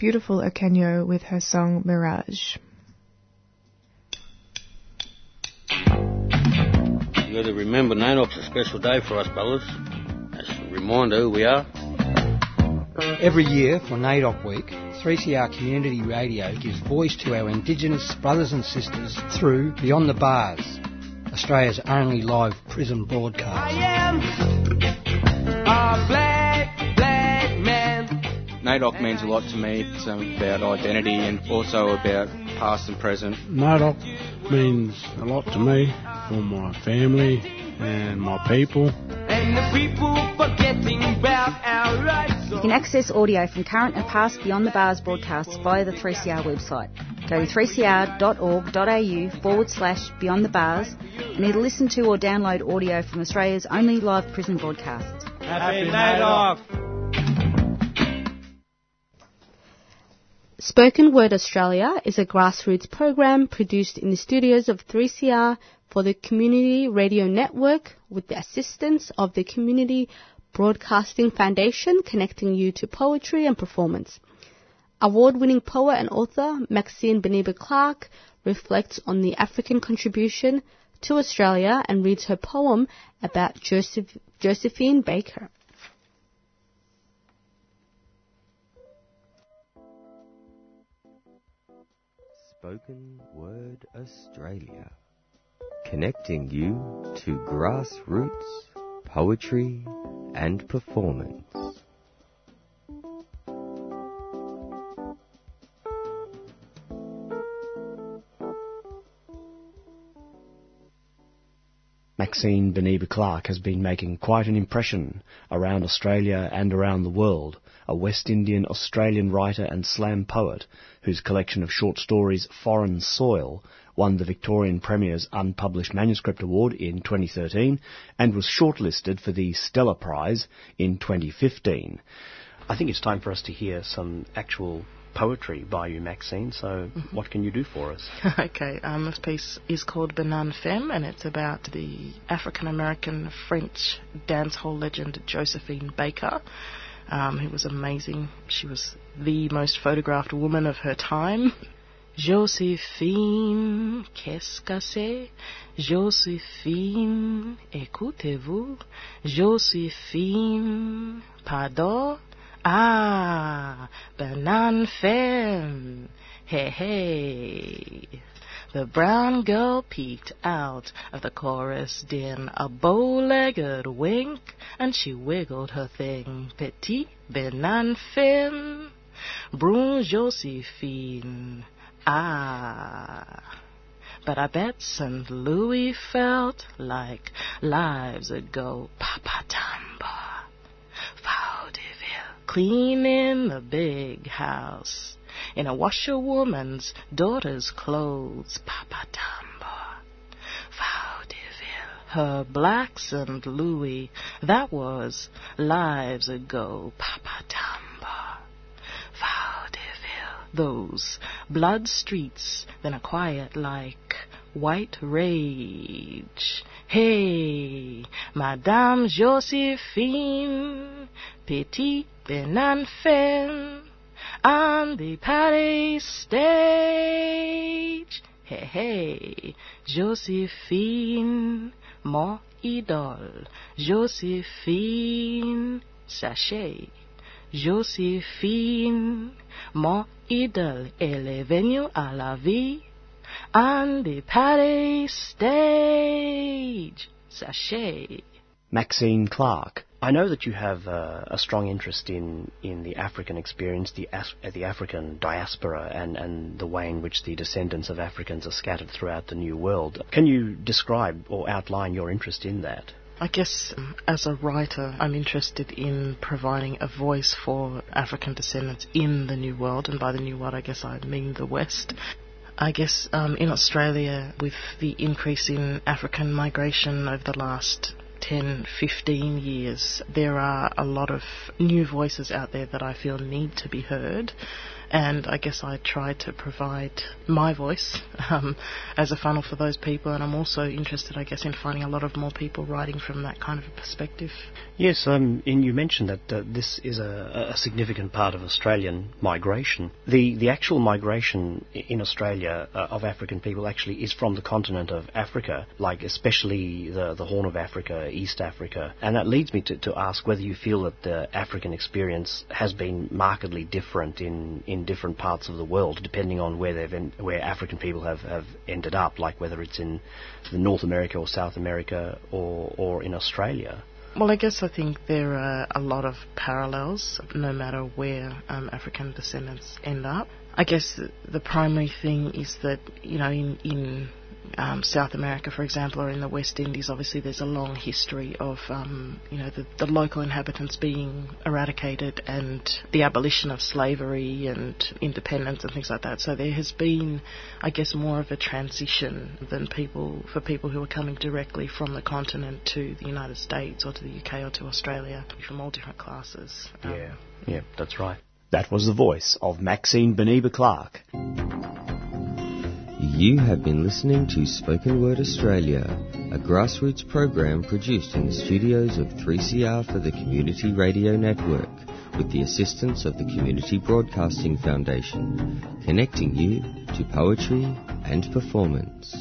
Beautiful Okenyo with her song Mirage. You got to remember, NAIDOC's a special day for us, fellas. That's a reminder who we are. Every year for NAIDOC Week, 3CR Community Radio gives voice to our Indigenous brothers and sisters through Beyond the Bars, Australia's only live prison broadcast. NAIDOC means a lot to me. It's um, about identity and also about past and present. NAIDOC means a lot to me for my family and my people. And the people forgetting about our rights. You can access audio from current and past Beyond the Bars broadcasts via the 3CR website. Go to 3cr.org.au forward slash Beyond the Bars and either listen to or download audio from Australia's only live prison broadcasts. Happy NAIDOC. Spoken Word Australia is a grassroots program produced in the studios of 3CR for the Community Radio Network with the assistance of the Community Broadcasting Foundation connecting you to poetry and performance. Award-winning poet and author Maxine Beneba Clarke reflects on the African contribution to Australia and reads her poem about Joseph, Josephine Baker. Spoken Word Australia. Connecting you to grassroots poetry and performance. Maxine Beneba Clarke has been making quite an impression around Australia and around the world, a West Indian Australian writer and slam poet whose collection of short stories Foreign Soil won the Victorian Premier's Unpublished Manuscript Award in 2013 and was shortlisted for the Stella Prize in 2015. I think it's time for us to hear some actual poetry by you, Maxine, so what can you do for us? okay, um, this piece is called Banane Femme, and it's about the African American French dancehall legend Josephine Baker, um, who was amazing. She was the most photographed woman of her time. Joséphine, qu'est-ce que c'est? Joséphine, écoutez-vous? Joséphine, pardon? Ah, banane femme. Hey, hey. The brown girl peeked out of the chorus din, a bow-legged wink, and she wiggled her thing. Petit banane femme. Brune Josephine. Ah. But I bet St. Louis felt like lives ago. Papa Tamba. Cleaning the big house. In a washerwoman's daughter's clothes. Papa Tamba. Vaudeville. Her blacks and Louis. That was lives ago. Papa Tamba. Vaudeville. Those blood streets, then a quiet like white rage. Hey, Madame Josephine, petit banane femme, on the Paris stage. Hey, hey, Josephine, mon idole, Josephine, sachez. Joséphine, mon idole, elle est venue à la vie on the Paris stage. Sachet. Maxine Clarke. I know that you have uh, a strong interest in, in the African experience, the, as- uh, the African diaspora, and, and the way in which the descendants of Africans are scattered throughout the New World. Can you describe or outline your interest in that? I guess um, as a writer, I'm interested in providing a voice for African descendants in the New World, and by the New World, I guess I mean the West. I guess um, in Australia, with the increase in African migration over the last 10, 15 years, there are a lot of new voices out there that I feel need to be heard. And I guess I try to provide my voice um, as a funnel for those people. And I'm also interested, I guess, in finding a lot of more people writing from that kind of a perspective. Yes, um, and you mentioned that uh, this is a, a significant part of Australian migration. The the actual migration in Australia uh, of African people actually is from the continent of Africa, like especially the the Horn of Africa, East Africa, and that leads me to, to ask whether you feel that the African experience has been markedly different in, in different parts of the world, depending on where they've en- where African people have, have ended up, like whether it's in North America or South America or or in Australia. Well, I guess I think there are a lot of parallels, no matter where um, African descendants end up. I guess the primary thing is that, you know, in, in um, South America, for example, or in the West Indies, obviously there's a long history of, um, you know, the, the local inhabitants being eradicated and the abolition of slavery and independence and things like that. So there has been, I guess, more of a transition than people for people who are coming directly from the continent to the United States or to the UK or to Australia from all different classes. Um, Yeah, yeah, that's right. That was the voice of Maxine Beneba Clarke. You have been listening to Spoken Word Australia, a grassroots program produced in the studios of 3CR for the Community Radio Network with the assistance of the Community Broadcasting Foundation, connecting you to poetry and performance.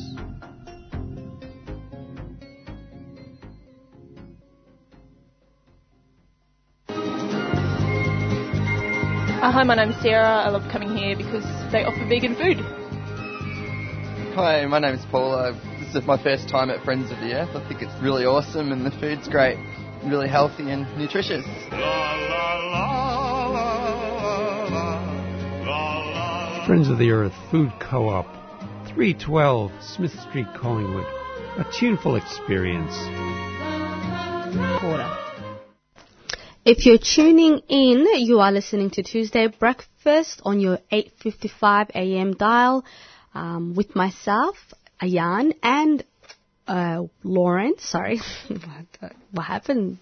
Uh, hi, my name's Sarah. I love coming here because they offer vegan food. Hi, my name's Paul. Uh, this is my first time at Friends of the Earth. I think it's really awesome and the food's great. really healthy and nutritious. Friends of the Earth Food Co-op, 312 Smith Street, Collingwood. A tuneful experience. If you're tuning in, you are listening to Tuesday Breakfast on your 8:55 a.m. dial um, with myself, Ayan, and uh, Lauren. Sorry, what happened?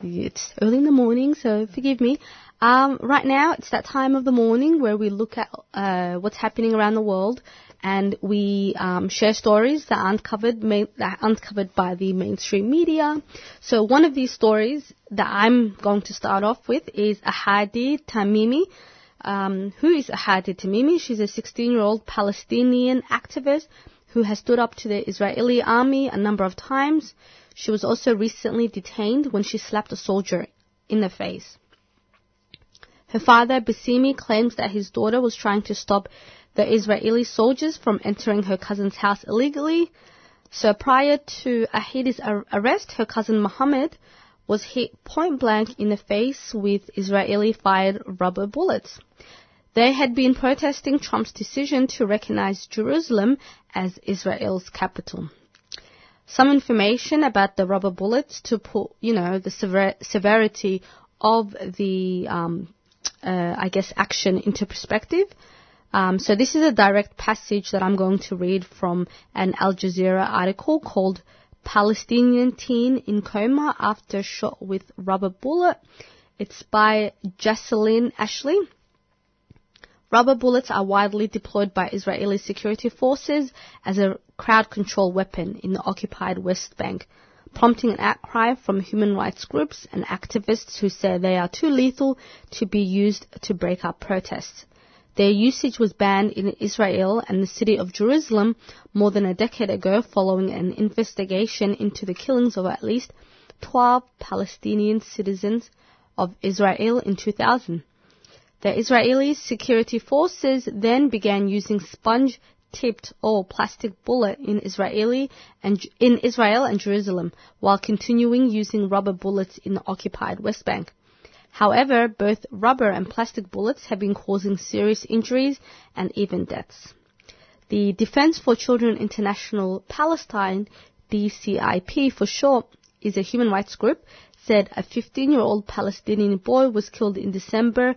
It's early in the morning, so forgive me. Um, right now, it's that time of the morning where we look at uh, what's happening around the world, and we um, share stories that aren't covered that aren't covered by the mainstream media. So one of these stories that I'm going to start off with is Ahed Tamimi. Um, who is Ahed Tamimi? She's a 16-year-old Palestinian activist who has stood up to the Israeli army a number of times. She was also recently detained when she slapped a soldier in the face. Her father, Bassem, claims that his daughter was trying to stop the Israeli soldiers from entering her cousin's house illegally. So prior to Ahed's arrest, her cousin Mohammed was hit point blank in the face with Israeli fired rubber bullets. They had been protesting Trump's decision to recognize Jerusalem as Israel's capital. Some information about the rubber bullets to put, you know, the sever- severity of the, um, uh, I guess, action into perspective. Um, so this is a direct passage that I'm going to read from an Al Jazeera article called Palestinian Teen in Coma After Shot with Rubber Bullet. It's by Jaclynn Ashly. Rubber bullets are widely deployed by Israeli security forces as a crowd control weapon in the occupied West Bank, prompting an outcry from human rights groups and activists who say they are too lethal to be used to break up protests. Their usage was banned in Israel and the city of Jerusalem more than a decade ago following an investigation into the killings of at least 12 Palestinian citizens of Israel in 2000. The Israeli security forces then began using sponge tipped or plastic bullet in Israeli and in Israel and Jerusalem while continuing using rubber bullets in the occupied West Bank. However, both rubber and plastic bullets have been causing serious injuries and even deaths. The Defense for Children International Palestine, DCIP for short, is a human rights group, said a 15-year-old Palestinian boy was killed in December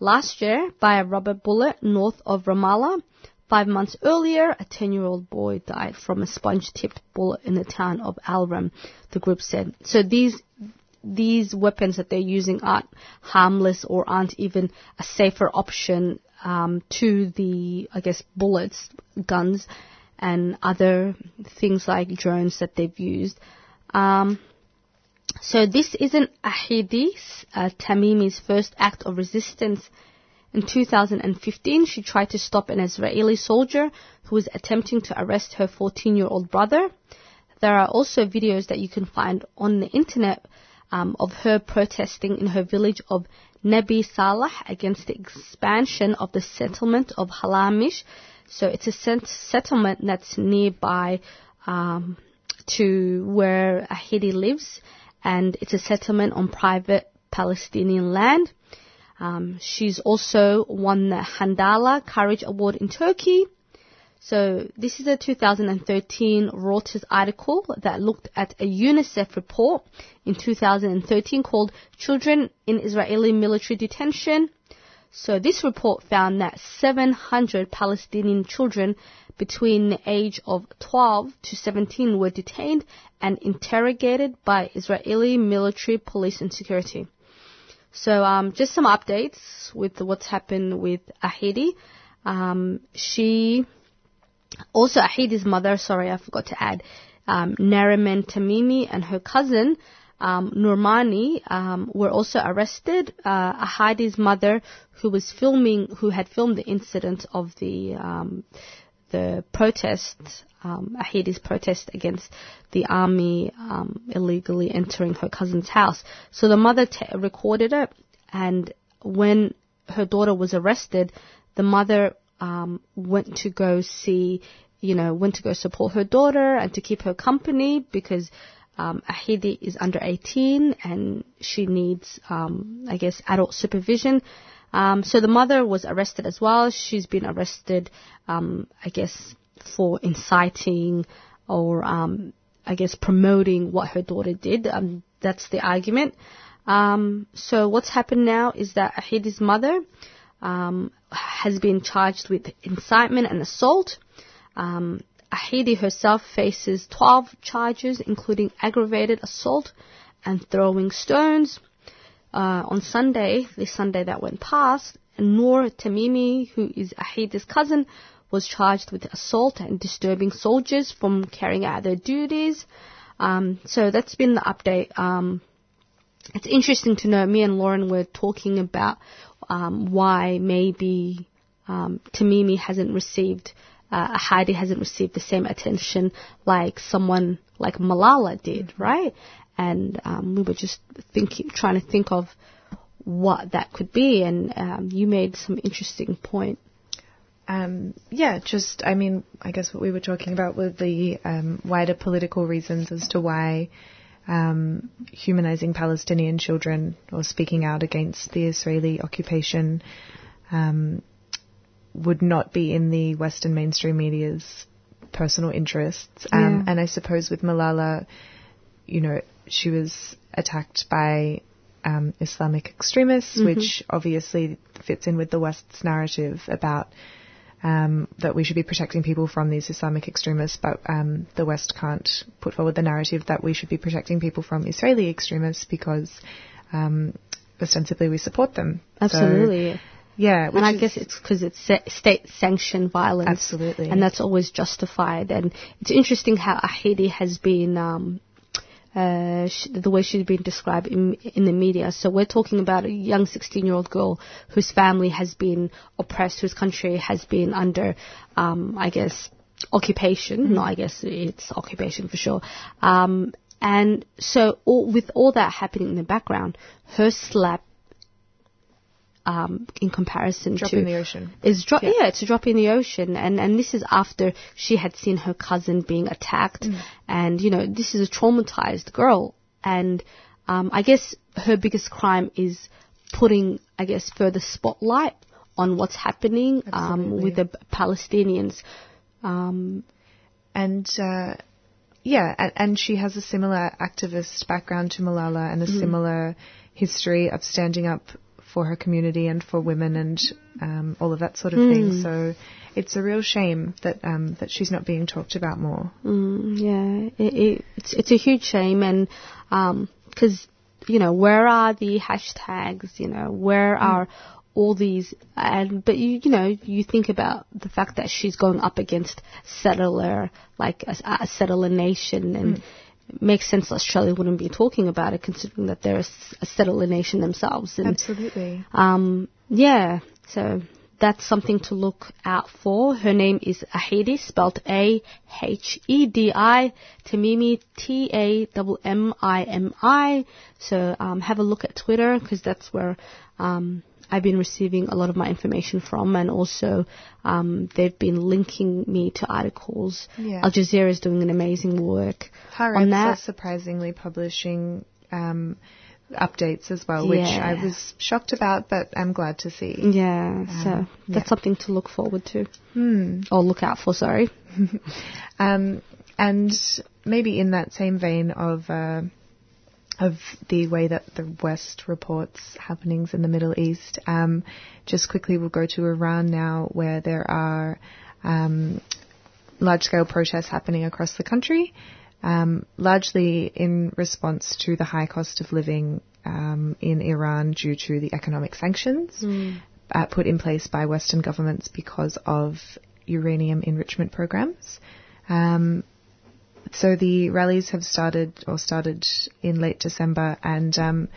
last year by a rubber bullet north of Ramallah. Five months earlier, a 10-year-old boy died from a sponge-tipped bullet in the town of Al-Ram, the group said. So these these weapons that they're using aren't harmless or aren't even a safer option um, to the, I guess, bullets, guns, and other things like drones that they've used. Um, so this isn't Ahed uh, Tamimi's first act of resistance. In 2015, she tried to stop an Israeli soldier who was attempting to arrest her 14-year-old brother. There are also videos that you can find on the internet um, of her protesting in her village of Nebi Salah against the expansion of the settlement of Halamish. So it's a set- settlement that's nearby um, to where Ahed lives, and it's a settlement on private Palestinian land. Um, she's also won the Handala Courage Award in Turkey. So this is a 2013 Reuters article that looked at a UNICEF report in 2013 called Children in Israeli Military Detention. So this report found that 700 Palestinian children between the age of 12 to 17 were detained and interrogated by Israeli military, police and security. So um, just some updates with what's happened with Ahed. Um, she also, Ahed's mother, sorry, I forgot to add, um, Nariman Tamimi and her cousin, um, Nurmani, um, were also arrested. Uh, mother, who was filming, who had filmed the incident of the, um, the protest, um, protest against the army, um, illegally entering her cousin's house. So the mother t- recorded it, and when her daughter was arrested, the mother um, went to go see, you know, went to go support her daughter and to keep her company because um, Ahidi is under 18 and she needs, um, I guess, adult supervision. Um, so the mother was arrested as well. She's been arrested, um, I guess, for inciting or, um, I guess, promoting what her daughter did. Um, that's the argument. Um, so what's happened now is that Ahidi's mother um, has been charged with incitement and assault. Um, Ahidi herself faces 12 charges, including aggravated assault and throwing stones. Uh, on Sunday, the Sunday that went past, Noor Tamimi, who is Ahidi's cousin, was charged with assault and disturbing soldiers from carrying out their duties. Um, so that's been the update. Um, it's interesting to know. Me and Lauren were talking about um, why maybe um, Tamimi hasn't received, uh, Heidi hasn't received the same attention like someone like Malala did, right? And um, we were just thinking, trying to think of what that could be, and um, you made some interesting point. Um, yeah, just, I mean, I guess what we were talking about were the um, wider political reasons as to why um, humanizing Palestinian children or speaking out against the Israeli occupation um, would not be in the Western mainstream media's personal interests. Um, Yeah. And I suppose with Malala, you know, she was attacked by um, Islamic extremists, Mhm. which obviously fits in with the West's narrative about um, that we should be protecting people from these Islamic extremists, but um, the West can't put forward the narrative that we should be protecting people from Israeli extremists because um, ostensibly we support them. So, Absolutely. yeah, which and I guess it's because it's state-sanctioned violence. Absolutely. And that's always justified. And it's interesting how Ahidi has been, um, uh, sh- the way she's been described in, in the media. So we're talking about a young 16-year-old girl whose family has been oppressed, whose country has been under, um, I guess, occupation. No, I guess it's occupation for sure. Um, and so all, with all that happening in the background, her slap um, in comparison Drop to in the ocean. is drop. Yeah. Yeah. it's a drop in the ocean, and and this is after she had seen her cousin being attacked, Mm. and you know this is a traumatized girl, and um, I guess her biggest crime is putting, I guess, further spotlight on what's happening um, with the Palestinians. Um, and uh, yeah, and, and she has a similar activist background to Malala and a Mhm. similar history of standing up for her community and for women and um, all of that sort of thing. Mm. So it's a real shame that um, that she's not being talked about more. Mm, yeah, it, it, it's it's a huge shame, and because you know where are the hashtags? You know where are all these? And but you you know you think about the fact that she's going up against settler like a, a settler nation, and Mm. Makes sense Australia wouldn't be talking about it considering that they're a, a settler nation themselves. And, Absolutely. um, yeah, so that's something to look out for. Her name is Ahedi, spelled A H E D I, Tamimi T A M M I M I. So um, have a look at Twitter because that's where um, I've been receiving a lot of my information from, and also um, they've been linking me to articles. Yeah. Al Jazeera is doing an amazing work Haaretz on that. surprisingly publishing um, updates as well, which I was shocked about, but I'm glad to see. Yeah, so Um, that's yeah. something to look forward to. Hmm. Or look out for, sorry. Um, and maybe in that same vein of uh, of the way that the West reports happenings in the Middle East, um, just quickly we'll go to Iran now, where there are um, large-scale protests happening across the country, um, largely in response to the high cost of living um, in Iran due to the economic sanctions uh, put in place by Western governments because of uranium enrichment programs. Um, so the rallies have started or started in late December, and um,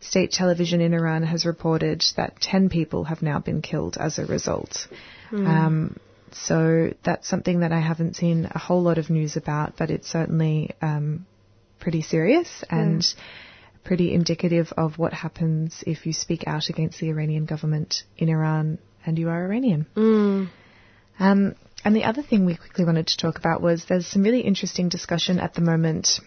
state television in Iran has reported that 10 people have now been killed as a result. Mm. So that's something that I haven't seen a whole lot of news about, but it's certainly um, pretty serious and pretty indicative of what happens if you speak out against the Iranian government in Iran and you are Iranian. Mm. Um, and the other thing we quickly wanted to talk about was there's some really interesting discussion at the moment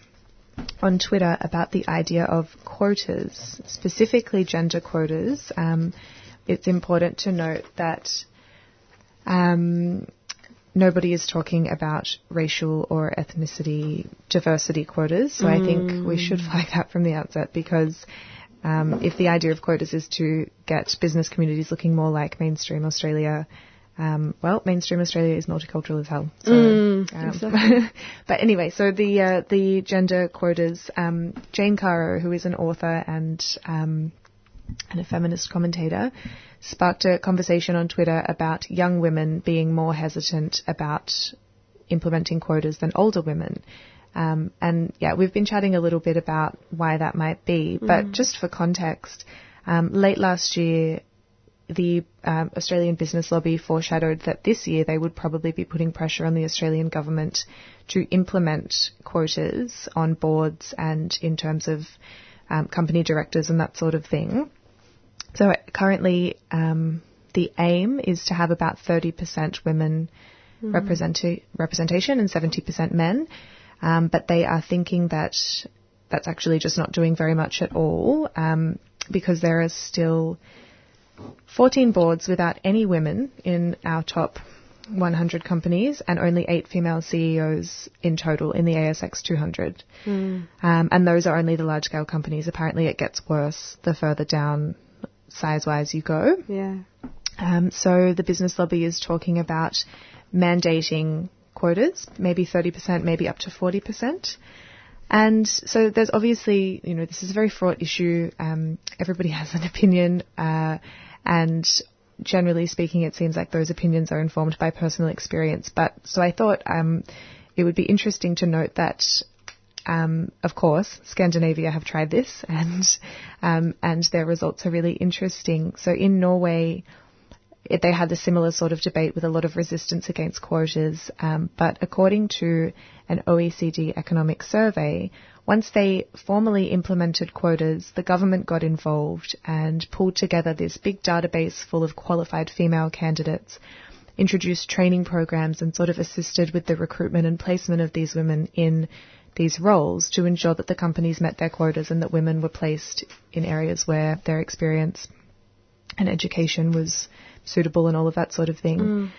on Twitter about the idea of quotas, specifically gender quotas. Um, it's important to note that um, nobody is talking about racial or ethnicity diversity quotas. So I think we should flag that from the outset because um, if the idea of quotas is to get business communities looking more like mainstream Australia, um, well, mainstream Australia is multicultural as hell. So, Mm, um, exactly. but anyway, so the uh, the gender quotas. Um, Jane Caro, who is an author and um, and a feminist commentator, sparked a conversation on Twitter about young women being more hesitant about implementing quotas than older women. Um, and yeah, we've been chatting a little bit about why that might be. But Mm. just for context, um, late last year, the um, Australian business lobby foreshadowed that this year they would probably be putting pressure on the Australian government to implement quotas on boards and in terms of um, company directors and that sort of thing. So currently, um, the aim is to have about 30% women Mhm. represent- representation and 70% men. Um, but they are thinking that that's actually just not doing very much at all um, because there are still 14 boards without any women in our top 100 companies and only eight female CEOs in total in the ASX 200. Mm. Um, and those are only the large scale companies. Apparently, it gets worse the further down size wise you go. Yeah. Um, so the business lobby is talking about mandating quotas, maybe 30%, maybe up to 40%. And so there's obviously, you know, this is a very fraught issue. Um, everybody has an opinion, uh, and generally speaking, it seems like those opinions are informed by personal experience. But so I thought um, it would be interesting to note that um, of course, Scandinavia have tried this, and um, and their results are really interesting. So in Norway, it, they had a similar sort of debate with a lot of resistance against quotas. Um, but according to an OECD economic survey, once they formally implemented quotas, the government got involved and pulled together this big database full of qualified female candidates, introduced training programs, and sort of assisted with the recruitment and placement of these women in these roles to ensure that the companies met their quotas and that women were placed in areas where their experience and education was suitable and all of that sort of thing. Mm.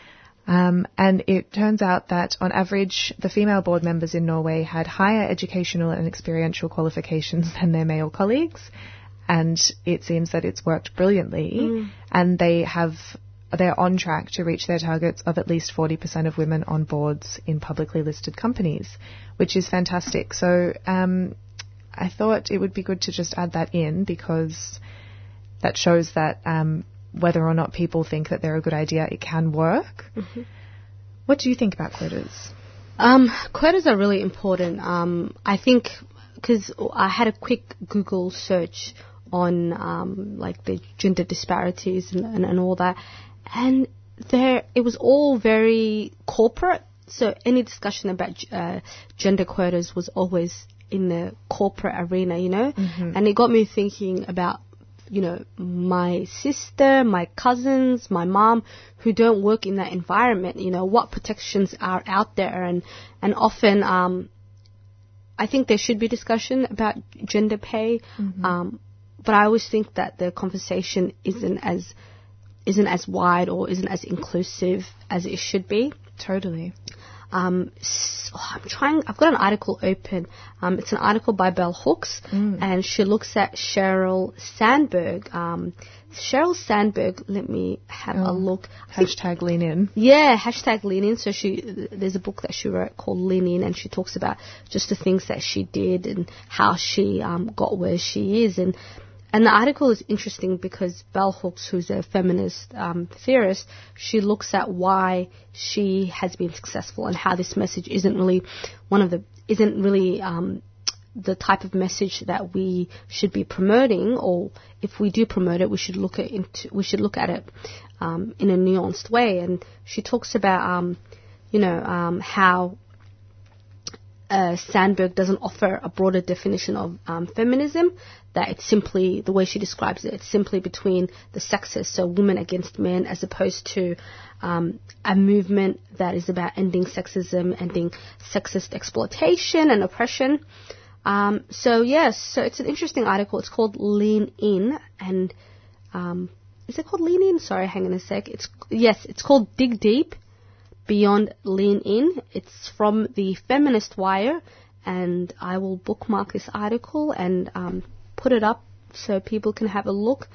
Um, and it turns out that on average, the female board members in Norway had higher educational and experiential qualifications than their male colleagues. And it seems that it's worked brilliantly. Mm. And they have, they're on track to reach their targets of at least 40% of women on boards in publicly listed companies, which is fantastic. So, um, I thought it would be good to just add that in because that shows that, um, whether or not people think that they're a good idea, it can work. Mm-hmm. What do you think about quotas? Um, quotas are really important. Um, I think because I had a quick Google search on um, like the gender disparities and, and, and all that, and there it was all very corporate. So any discussion about uh, gender quotas was always in the corporate arena, you know, Mhm. and it got me thinking about you know, my sister, my cousins, my mom, who don't work in that environment, you know, what protections are out there and, and often, um, I think there should be discussion about gender pay, Mhm. um, but I always think that the conversation isn't as, isn't as wide or isn't as inclusive as it should be. Totally. Um, s- oh, I'm trying. I've got an article open. Um, it's an article by Bell Hooks, Mm. and she looks at Cheryl Sandberg. Um, Sheryl Sandberg. Let me have a Oh, look. Hashtag lean in. yeah, hashtag lean in. So she, there's a book that she wrote called Lean In, and she talks about just the things that she did and how she um, got where she is. And and the article is interesting because Bell Hooks, who's a feminist um, theorist, she looks at why she has been successful and how this message isn't really one of the isn't really um, the type of message that we should be promoting, or if we do promote it, we should look at into, we should look at it um, in a nuanced way. And she talks about, um, you know, um, how uh, Sandberg doesn't offer a broader definition of um, feminism. That it's simply the way she describes it. It's simply between the sexes, so women against men, as opposed to um, a movement that is about ending sexism, ending sexist exploitation and oppression. Um, so yes, so it's an interesting article. It's called Lean In, and um, is it called Lean In? Sorry, hang on a sec. It's yes, it's called Dig Deep Beyond Lean In. It's from the Feminist Wire, and I will bookmark this article and um, put it up so people can have a look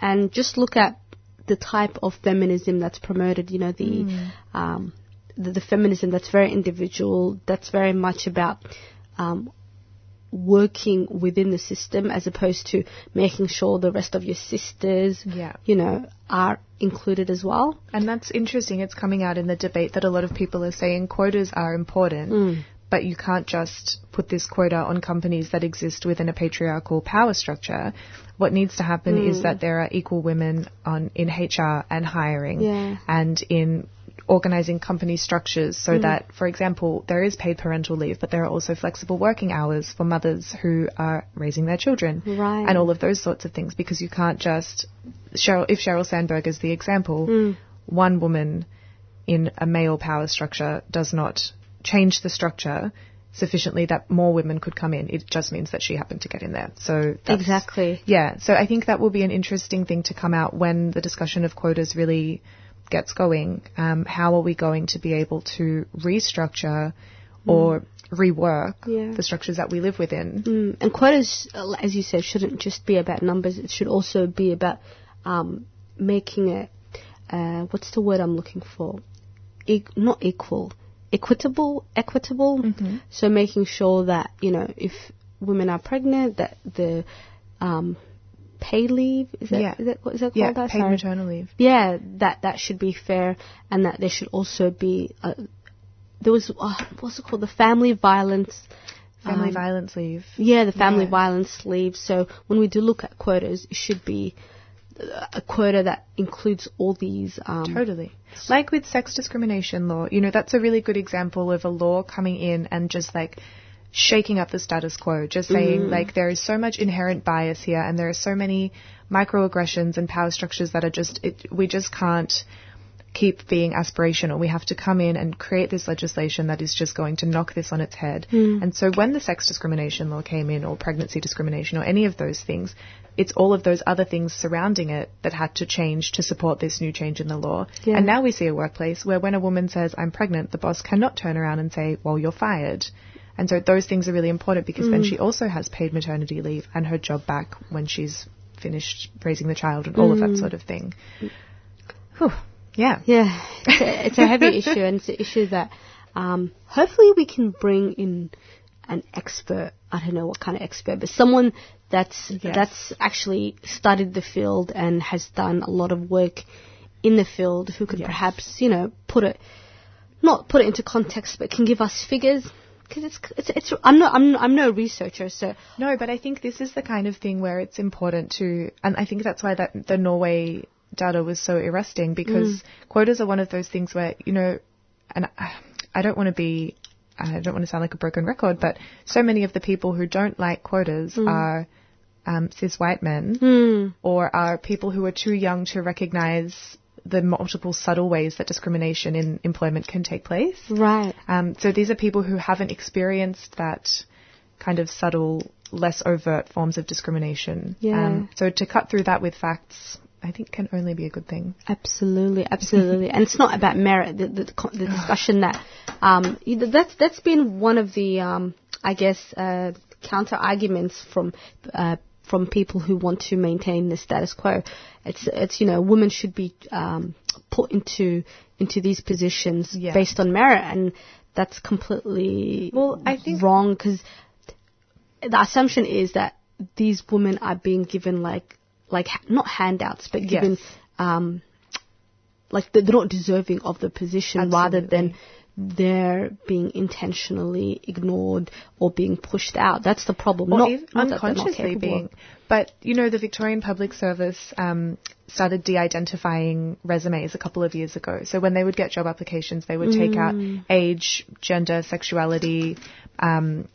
and just look at the type of feminism that's promoted. You know, the Mm. um, the, the feminism that's very individual, that's very much about um, working within the system as opposed to making sure the rest of your sisters, Yeah. you know, are included as well. And that's interesting. It's coming out in the debate that a lot of people are saying quotas are important, Mm. but you can't just put this quota on companies that exist within a patriarchal power structure. What needs to happen Mm. is that there are equal women on in HR and hiring Yeah. and in organizing company structures so Mm. that, for example, there is paid parental leave, but there are also flexible working hours for mothers who are raising their children Right. and all of those sorts of things because you can't just Sheryl if Sheryl Sandberg is the example, Mm. one woman in a male power structure does not change the structure sufficiently that more women could come in. It just means that she happened to get in there. So that's, Exactly. yeah. So I think that will be an interesting thing to come out when the discussion of quotas really gets going. Um, how are we going to be able to restructure or rework Yeah. the structures that we live within? Mm. And quotas, uh, as you said, shouldn't just be about numbers. It should also be about um, making it. Uh, what's the word I'm looking for? E- not equal, equitable, equitable. So making sure that you know if women are pregnant, that the um, pay leave is that Yeah. is that what is that Yeah, called? that? paid maternal leave. Yeah, that that should be fair, and that there should also be. A, there was uh, what's it called? The family violence. Family um, violence leave. yeah, the family Yeah. violence leave. So when we do look at quotas, it should be uh, a quota that includes all these. Um, Totally. Like with sex discrimination law, you know, that's a really good example of a law coming in and just like shaking up the status quo, just saying Mm. like there is so much inherent bias here and there are so many microaggressions and power structures that are just, it, we just can't keep being aspirational. We have to come in and create this legislation that is just going to knock this on its head. Mm. And so when the sex discrimination law came in or pregnancy discrimination or any of those things, it's all of those other things surrounding it that had to change to support this new change in the law. Yeah. And now we see a workplace where when a woman says, I'm pregnant, the boss cannot turn around and say, well, you're fired. And so those things are really important because then Mm. she also has paid maternity leave and her job back when she's finished raising the child and all of that Mm. sort of thing. Whew. Yeah. Yeah, it's a, it's a heavy issue, and it's an issue that um, hopefully we can bring in an expert. I don't know what kind of expert, but someone that's Yes. that's actually studied the field and has done a lot of work in the field, who could perhaps you know put it not put it into context, but can give us figures. Because it's, it's it's I'm not I'm I'm no researcher, so No, but I think this is the kind of thing where it's important to, and I think that's why that the Norway data was so arresting because Mm. quotas are one of those things where you know, and I, I don't want to be, I don't want to sound like a broken record, but so many of the people who don't like quotas Mm. are um, cis white men Mm. or are people who are too young to recognize the multiple subtle ways that discrimination in employment can take place. right. Um, so these are people who haven't experienced that kind of subtle, less overt forms of discrimination. Yeah. Um, so to cut through that with facts, I think can only be a good thing. Absolutely, absolutely, and it's not about merit. The, the, the discussion that um, that's that's been one of the um, I guess uh, counter arguments from uh, from people who want to maintain the status quo. It's it's you know women should be um, put into into these positions Yeah. based on merit, and that's completely Well, I think- wrong because the assumption is that these women are being given like like not handouts but given Yes. um like they're they're not deserving of the position rather than they're being intentionally ignored or being pushed out. That's the problem. Or not, not unconsciously being. But you know, the Victorian Public Service um, started de-identifying resumes a couple of years ago. So when they would get job applications, they would take out Mm. age, gender, sexuality, um,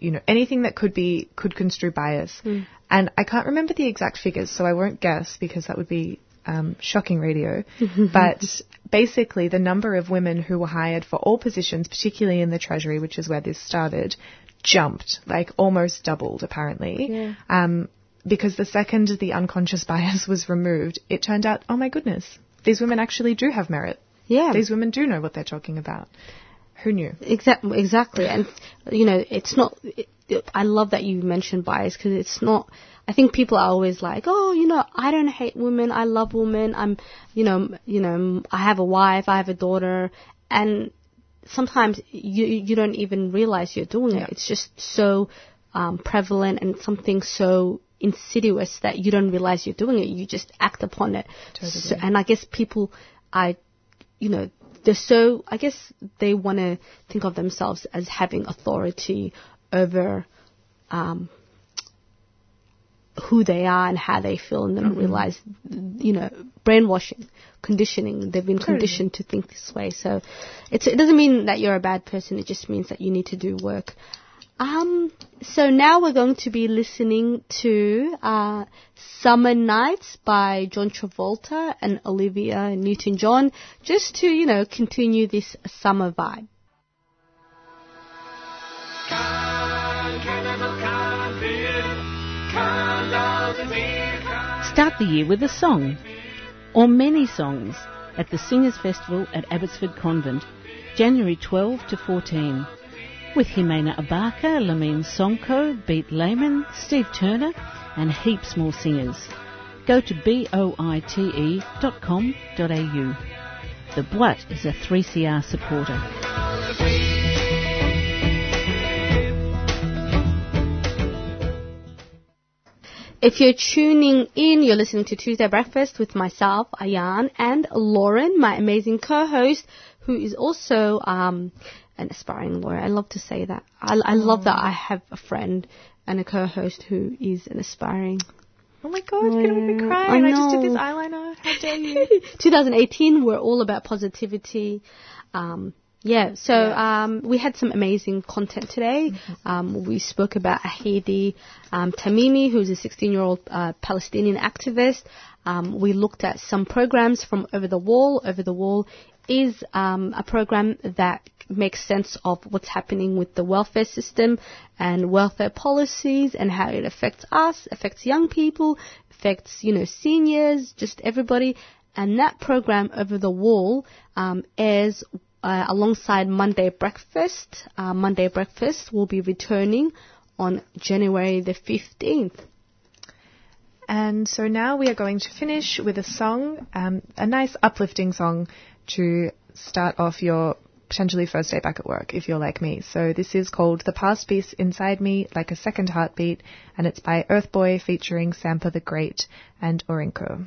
you know, anything that could be could construe bias. Mm. And I can't remember the exact figures, so I won't guess because that would be um, shocking radio. but basically, the number of women who were hired for all positions, particularly in the Treasury, which is where this started, jumped, like almost doubled apparently. Yeah. Um, because the second the unconscious bias was removed, it turned out, oh my goodness, these women actually do have merit. Yeah. These women do know what they're talking about. Who knew? Exactly, exactly. And you know, it's not. It, it- I love that you mentioned bias because it's not. I think people are always like, oh, you know, I don't hate women. I love women. I'm, you know, you know, I have a wife. I have a daughter, and sometimes you you don't even realize you're doing it. It's just so um, prevalent and something so insidious that you don't realize you're doing it. You just act upon it. So, and I guess people, I you know, they're so, I guess they want to think of themselves as having authority over um, who they are and how they feel, and they don't Mhm. realize, you know, brainwashing, conditioning. They've been Totally. conditioned to think this way. So it's, it doesn't mean that you're a bad person, it just means that you need to do work. Um, so now we're going to be listening to uh, Summer Nights by John Travolta and Olivia Newton-John, just to you know continue this summer vibe. Start the year with a song, or many songs, at the Singers Festival at Abbotsford Convent, January 12 to 14, with Jimena Abarca, Lamine Sonko, Beat Lehman, Steve Turner, and heaps more singers. Go to boite.com.au. The Boite is a 3CR supporter. If you're tuning in, you're listening to Tuesday Breakfast with myself, Ayan, and Lauren, my amazing co-host, who is also um, an aspiring lawyer. I love to say that. I, I love that I have a friend and a co-host who is an aspiring. Oh my god, you're gonna make me cry. I and I just did this eyeliner. How dare you? 2018, we're all about positivity. Um, yeah, so um, we had some amazing content today. Um, we spoke about Ahidi um, Tamimi, who's a 16-year-old uh, Palestinian activist. Um, we looked at some programs from Over the Wall. Over the Wall is um, a program that makes sense of what's happening with the welfare system and welfare policies and how it affects us, affects young people, affects you know seniors, just everybody. And that program Over the Wall um, airs uh, alongside Monday Breakfast. Uh, Monday Breakfast will be returning on January the 15th. And so now we are going to finish with a song, um, a nice uplifting song to start off your potentially first day back at work if you're like me. So this is called The Past Beats Inside Me Like a Second Heartbeat and it's by Earthboy featuring Sampa the Great and Orinko.